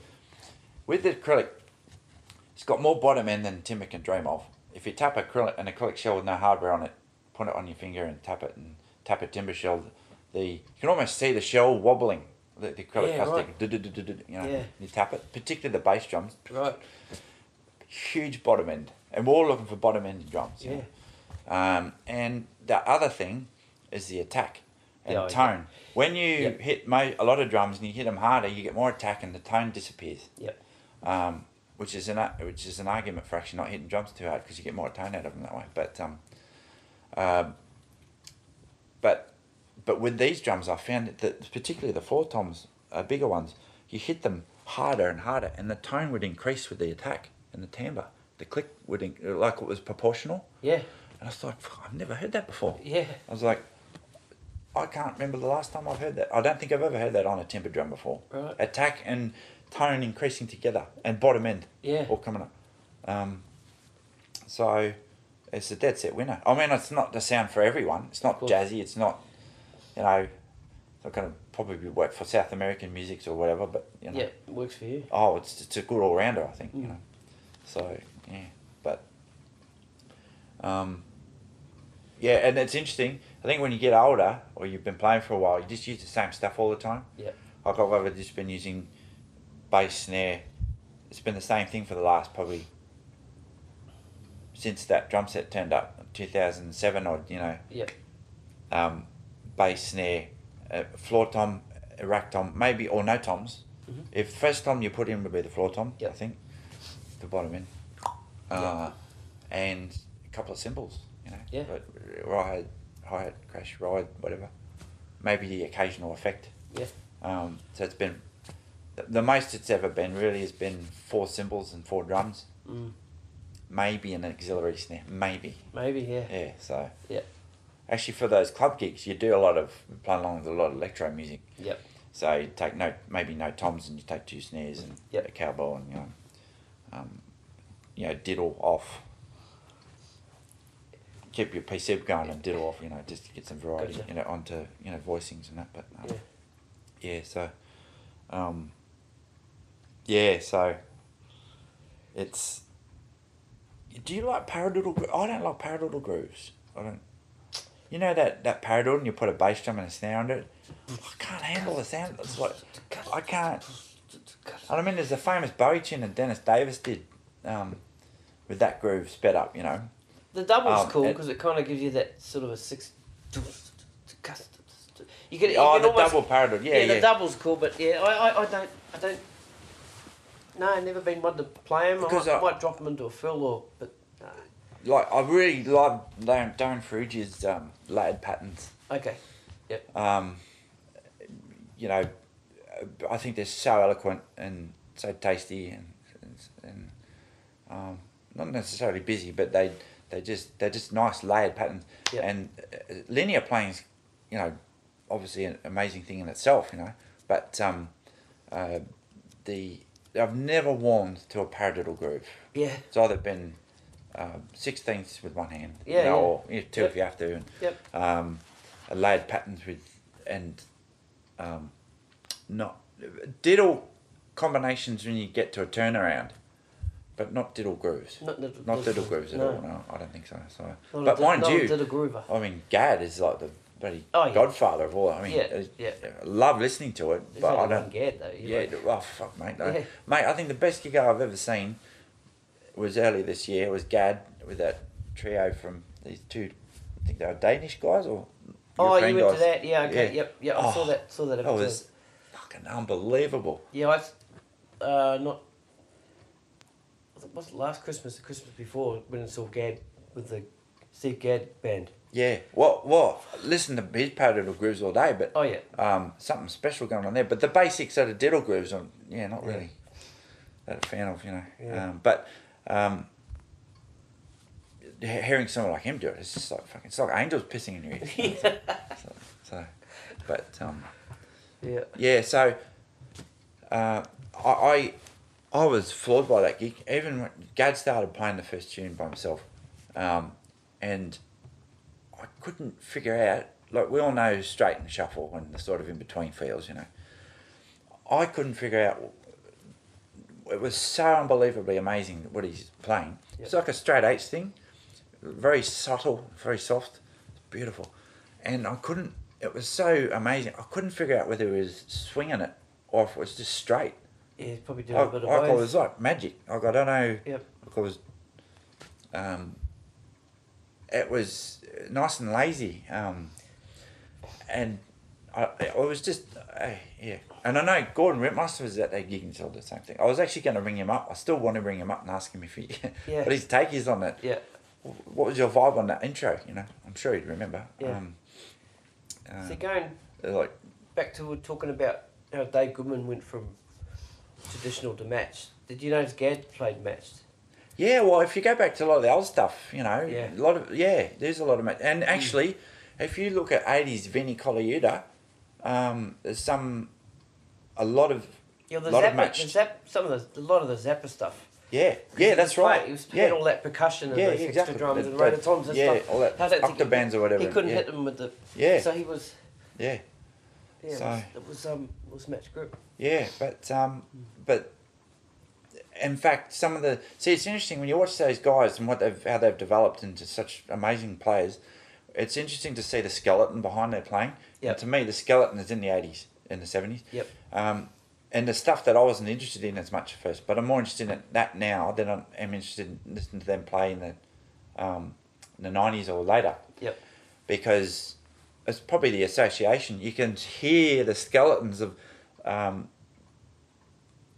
with the acrylic, it's got more bottom end than timber can dream of. If you tap acrylic, an acrylic shell with no hardware on it, put it on your finger and tap it, and tap a timber shell, the you can almost see the shell wobbling. The, the acrylic Yeah, plastic, right. you know, Yeah. you tap it, particularly the bass drums, Right. huge bottom end, and we're all looking for bottom end drums. Yeah. Um, and the other thing is the attack and Yeah, tone. When you Yep. hit mo- a lot of drums and you hit them harder, you get more attack and the tone disappears. Yep. Um, which is an which is an argument for actually not hitting drums too hard because you get more tone out of them that way. But um, um, but but with these drums, I found that particularly the four toms, uh, bigger ones, you hit them harder and harder, and the tone would increase with the attack and the timbre. The click would in- like it was proportional, Yeah. and I was like, I've never heard that before. Yeah. I was like, I can't remember the last time I've heard that. I don't think I've ever heard that on a timber drum before. Right. Attack and tone increasing together, and bottom end Yeah. all coming up. Um, so it's a dead set winner. I mean, it's not the sound for everyone. It's not jazzy. It's not, you know, it's not going to probably work for South American music or whatever. But you know, Yeah. Works for you. oh, it's it's a good all rounder. I think you Mm. know. So yeah, but um, yeah, and it's interesting. I think when you get older or you've been playing for a while, you just use the same stuff all the time. Yep. Like I've ever just been using bass snare. It's been the same thing for the last probably since that drum set turned up, two thousand seven or you know. Yeah. Um, bass snare, uh, floor tom, rack tom, maybe or no toms. Mhm. If first tom you put in would be the floor tom, I think, the bottom end, uh, and a couple of cymbals, you know, Yeah. but ride, hi hat, crash, ride, whatever. Maybe the occasional effect. Yeah. Um, so it's been the, the most it's ever been really has been four cymbals and four drums, Mm. maybe an auxiliary snare, maybe. Maybe. Yeah. Yeah, so Yeah. actually for those club gigs, you do a lot of play along with a lot of electro music. Yep. So you take no maybe no toms and you take two snares and Yep. a cowbell and you know, um, you know diddle off. Keep your PC going and diddle off, you know, just to get some variety, Gotcha. you know, onto you know voicings and that. But um, Yeah. yeah, so um, yeah, so it's. Do you like paradiddle? I don't like paradiddle grooves. I don't. You know that that paradiddle, and you put a bass drum and a snare under it. I can't handle the sound. It's like I can't. I mean, there's a famous Bowie tune that Dennis Davis did, um, with that groove sped up. You know. The double's Um, cool because it kind of gives you that sort of a six. You can. You oh, can the almost, double paradiddle. Yeah, Yeah, yeah. the double's cool, but yeah, I, I, I don't, I don't. No, I've never been one to play them. I might, I- might drop them into a fill or, but no. like I really love Darren, Darren Ferrugia's um, layered patterns. Okay. Yep. Um, you know, I think they're so eloquent and so tasty and and, and um, not necessarily busy, but they they just they're just nice layered patterns. Yep. And uh, linear playing's, you know, obviously an amazing thing in itself, you know, but um, uh, the I've never warmed to a paradiddle groove. Yeah. It's either been um, sixteenths with one hand, Yeah, you know, yeah. or you know, two Yep. if you have to, and Yep. um, uh, layered patterns with and um, not diddle combinations when you get to a turnaround, but not diddle grooves. Not little. Not diddle grooves at no. all. No, I don't think so. So, Not but a, mind you, a diddle groover. I mean, Gadd is like the bloody Oh, yeah. godfather of all. I mean, Yeah, uh, yeah. I love listening to it, There's but I don't. Gadd though. Yeah, know. oh fuck, mate. No. Yeah. Mate, I think the best gig I've ever seen was early this year. Was Gadd with that trio from these two, I think they were Danish guys or. Oh, you went to that? Yeah. Okay. Yeah. Yep. Yep. I saw Oh, that. Saw that That episode. was fucking unbelievable. Yeah. I. Uh, not was it last Christmas, the Christmas before, when it's all Gadd with the Steve Gadd band. Yeah. Well, well, listen to his paradiddle grooves all day, but Oh yeah, um, something special going on there. But the basics of the diddle grooves, I'm yeah, not Yeah. really that a fan of, you know. Yeah. Um, but um, hearing someone like him do it, it's just like fucking, it's like angels pissing in your ears. you know? so, so, but um, yeah, yeah, so uh, I, I I was floored by that gig. Even when Gadd started playing the first tune by himself, um, and I couldn't figure out. Like we all know straight and shuffle and the sort of in between feels, you know. I couldn't figure out. It was so unbelievably amazing what he's playing. It's like a straight eights thing, very subtle, very soft, beautiful, and I couldn't. It was so amazing. I couldn't figure out whether he was swinging it or if it was just straight. Yeah. He's probably doing I, a bit of like it both. was like magic. Like I don't know. Yep. I was. Um. It was nice and lazy. Um. And I, I was just, uh, yeah. And I know Gordon Rytmeister was at that gig and told the same thing. I was actually going to ring him up. I still want to ring him up and ask him if he, Yeah. what his take is on it. Yeah, What was your vibe on that intro? You know, I'm sure he'd remember. Yeah. Um, so going like, back to talking about how Dave Goodman went from traditional to match. Did you notice Gadd played matched? Yeah, well, if you go back to a lot of the old stuff, you know, Yeah. a lot of yeah, there's a lot of match. and actually, if you look at '80s Vinnie Colaiuta, um, there's some, a lot of Yeah, the Lot of Zappa, matched. the Zap, some of the a lot of the Zappa stuff. Yeah, yeah, that's right. He was yeah, had all that percussion and Yeah, those exactly. extra drums The- and the- rototoms and yeah, stuff. all that How's that thing- octobans or whatever, He couldn't yeah. hit them with the. Yeah. So he was. yeah, Yeah, So- it was, it was um it was match grip. yeah, but um, but in fact, some of the see, it's interesting when you watch those guys and what they've how they've developed into such amazing players. It's interesting to see the skeleton behind their playing. Yep. And to me, the skeleton is in the eighties, in the seventies. Yep. Um, and the stuff that I wasn't interested in as much at first, but I'm more interested in that now than I am interested in listening to them play in the, um, in the 90s or later. Yep. Because it's probably the association. You can hear the skeletons of, um,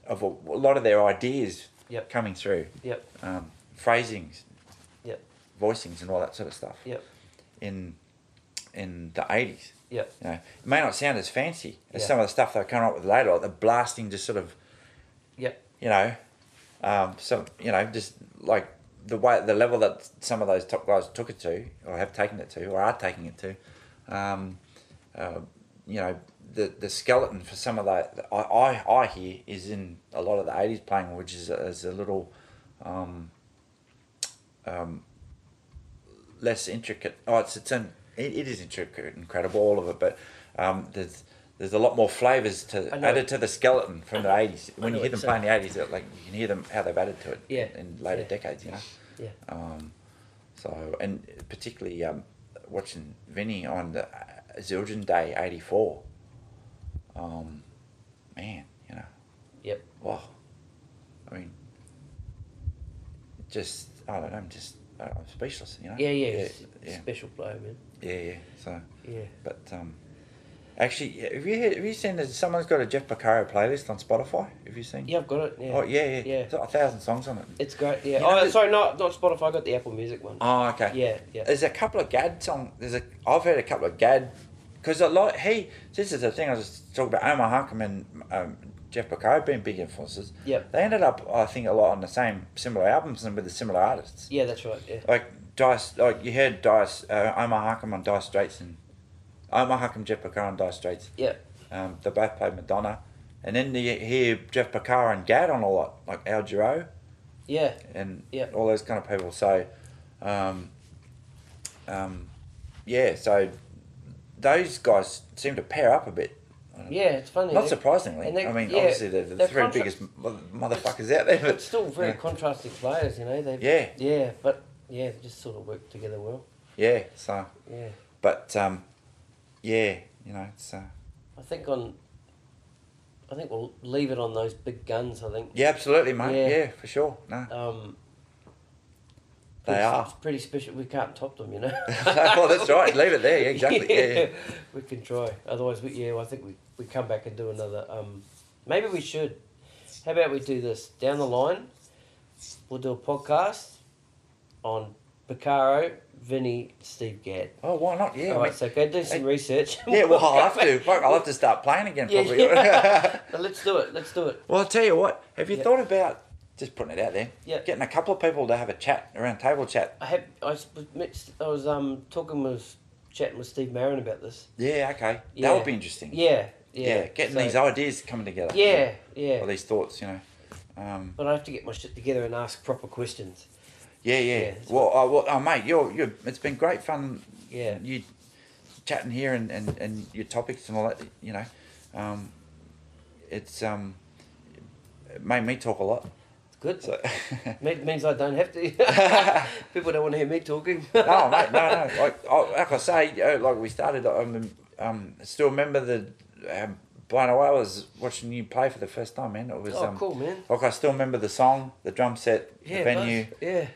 of a, a lot of their ideas Yep. coming through. Yep. Um, phrasings, Yep. voicings, and all that sort of stuff Yep. in in the 80s. Yep. You know, it may not sound as fancy as Yeah. some of the stuff they're coming up with later, like the blasting, just sort of, Yep. you know, um, some, you know, just like the way, the level that some of those top guys took it to, or have taken it to, or are taking it to, um, uh, you know, the the skeleton for some of that I, I, I hear is in a lot of the eighties playing, which is a, is a little um, um, less intricate. Oh, it's it's an it, it is intricate, incredible, all of it, but um, there's there's a lot more flavors to added to the skeleton from the eighties. When you hear them playing the eighties, like you can hear them how they've added to it Yeah. in later Yeah. decades. You know. Yeah. Um, so and particularly um, watching Vinny on the uh, Zildjian Day '84. Um, man, you know. Yep. Wow. I mean, just I don't know. I'm just I don't know, I'm speechless. You know. Yeah, yeah. Yeah. Yeah. Special player, man. Yeah. yeah. So, Yeah. but um, actually, have you heard, have you seen that someone's got a Jeff Porcaro playlist on Spotify? Have you seen? Yeah, I've got it. Yeah. Oh yeah, yeah. Yeah. It's got a thousand songs on it. It's great. Yeah. You oh, that- sorry, not not Spotify. I got the Apple Music one. Oh, okay. Yeah. Yeah. There's a couple of Gadd song. There's a I've heard a couple of Gadd because a lot. He this is the thing I was talking about. Omar Hakim and um, Jeff Porcaro being big influences. Yep. They ended up, I think, a lot on the same similar albums and with the similar artists. Yeah, that's right. Yeah. Like Dice, like you heard Dice, uh, Omar Hakim on Dire Straits and Omar Hakim, Jeff Porcaro on Dire Straits. Yeah. Um, they both played Madonna, and then you hear Jeff Porcaro and Gadd on a lot, like Al Jarreau Yeah. and Yeah. all those kind of people. So, um, um, yeah, so those guys seem to pair up a bit. Yeah, it's funny. Not surprisingly. and they- I mean, yeah, obviously they're the they're three contra- biggest motherfuckers out there. But But still very yeah. contrasting players, you know. They've, Yeah. Yeah, but yeah, they just sort of work together well. yeah. So, Yeah. but um, yeah, you know, it's uh, I think on. I think we'll leave it on those big guns. I think. yeah, absolutely, mate. Yeah. Yeah, for sure. No, Um. They pretty- are. It's pretty special. We can't top them, you know. well, that's right. Leave it there. Yeah, exactly. Yeah, yeah. we can try. Otherwise, we, yeah, I think we, we come back and do another. Um, maybe we should. How about we do this down the line? we'll do a podcast on Porcaro, Vinny, Steve Gadd. Oh, why not? Yeah. All right, so go do some Hey. research. yeah, well, I'll have to. Fuck, I'll have to start playing again, probably. yeah. So let's do it. Let's do it. well, I'll tell you what. Have you Yeah. thought about just putting it out there? Yeah. Getting a couple of people to have a chat around table chat. I had I was, I was um talking with chatting with Steve Marin about this. Yeah. Okay. Yeah. That would be interesting. Yeah, yeah. Yeah. getting So- these ideas coming together. Yeah, yeah. Or these thoughts, you know. Um, But I have to get my shit together and ask proper questions. Yeah, yeah. Yeah, well, oh, well, oh, mate, you're, you're. It's been great fun. Yeah. You chatting here and, and, and your topics and all that. You know, um, it's um, it made me talk a lot. It's good. So. Me- means I don't have to. People don't want to hear me talking. no, mate, no, no. Like, I, like I say, uh, like we started, I um, um, still remember the um, blown away. I was watching you play for the first time, man. It was oh, um, cool, man. like I still remember the song, the drum set, Yeah, the venue, buzz. Yeah.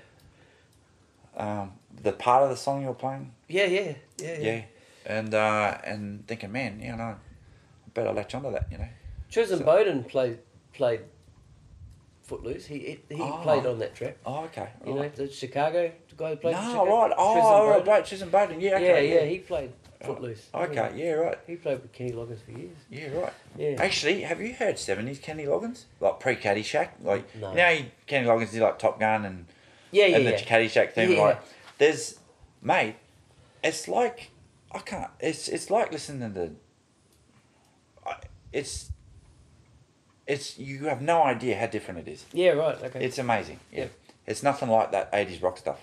Um, the part of the song you were playing. Yeah, yeah, yeah, Yeah, and uh, and thinking, man, you know, I better latch onto that, you know. Tristan So- Bowden played played Footloose. He he, Oh. played on that track. Oh, okay. You know, the Chicago the guy who played. no, Chicago? right. Oh, Tristan right, right. Tris Imboden. Yeah, okay. yeah, yeah, he played Footloose. Okay, yeah, right. He played with Kenny Loggins for years. Yeah, right. Yeah. Actually, have you heard seventies Kenny Loggins? Like pre Caddyshack? Like No. you know he, Kenny Loggins did like Top Gun and Yeah, yeah, and the yeah. Caddyshack theme. Yeah. Like there's mate, it's like I can't. It's it's like listening to. I- It's. It's you have no idea how different it is. Yeah, right. Okay. It's amazing. Yeah. Yeah. It's nothing like that eighties rock stuff.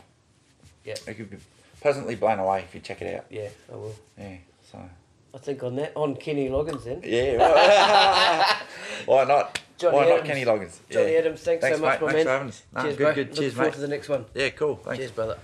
Yeah. It could be pleasantly blown away if you check it out. yeah, I will. Yeah. So. I think on that on Kenny Loggins then. Yeah. right. Why not? Jonnie Why Adams. not Kenny Loggins? Jonnie yeah. Adams, thanks, Thanks, so much, mate. my Thanks man. for having us. No, Cheers, good, bro. good. Looking Cheers, forward mate. to the next one. Yeah, cool. Thanks. Cheers, brother.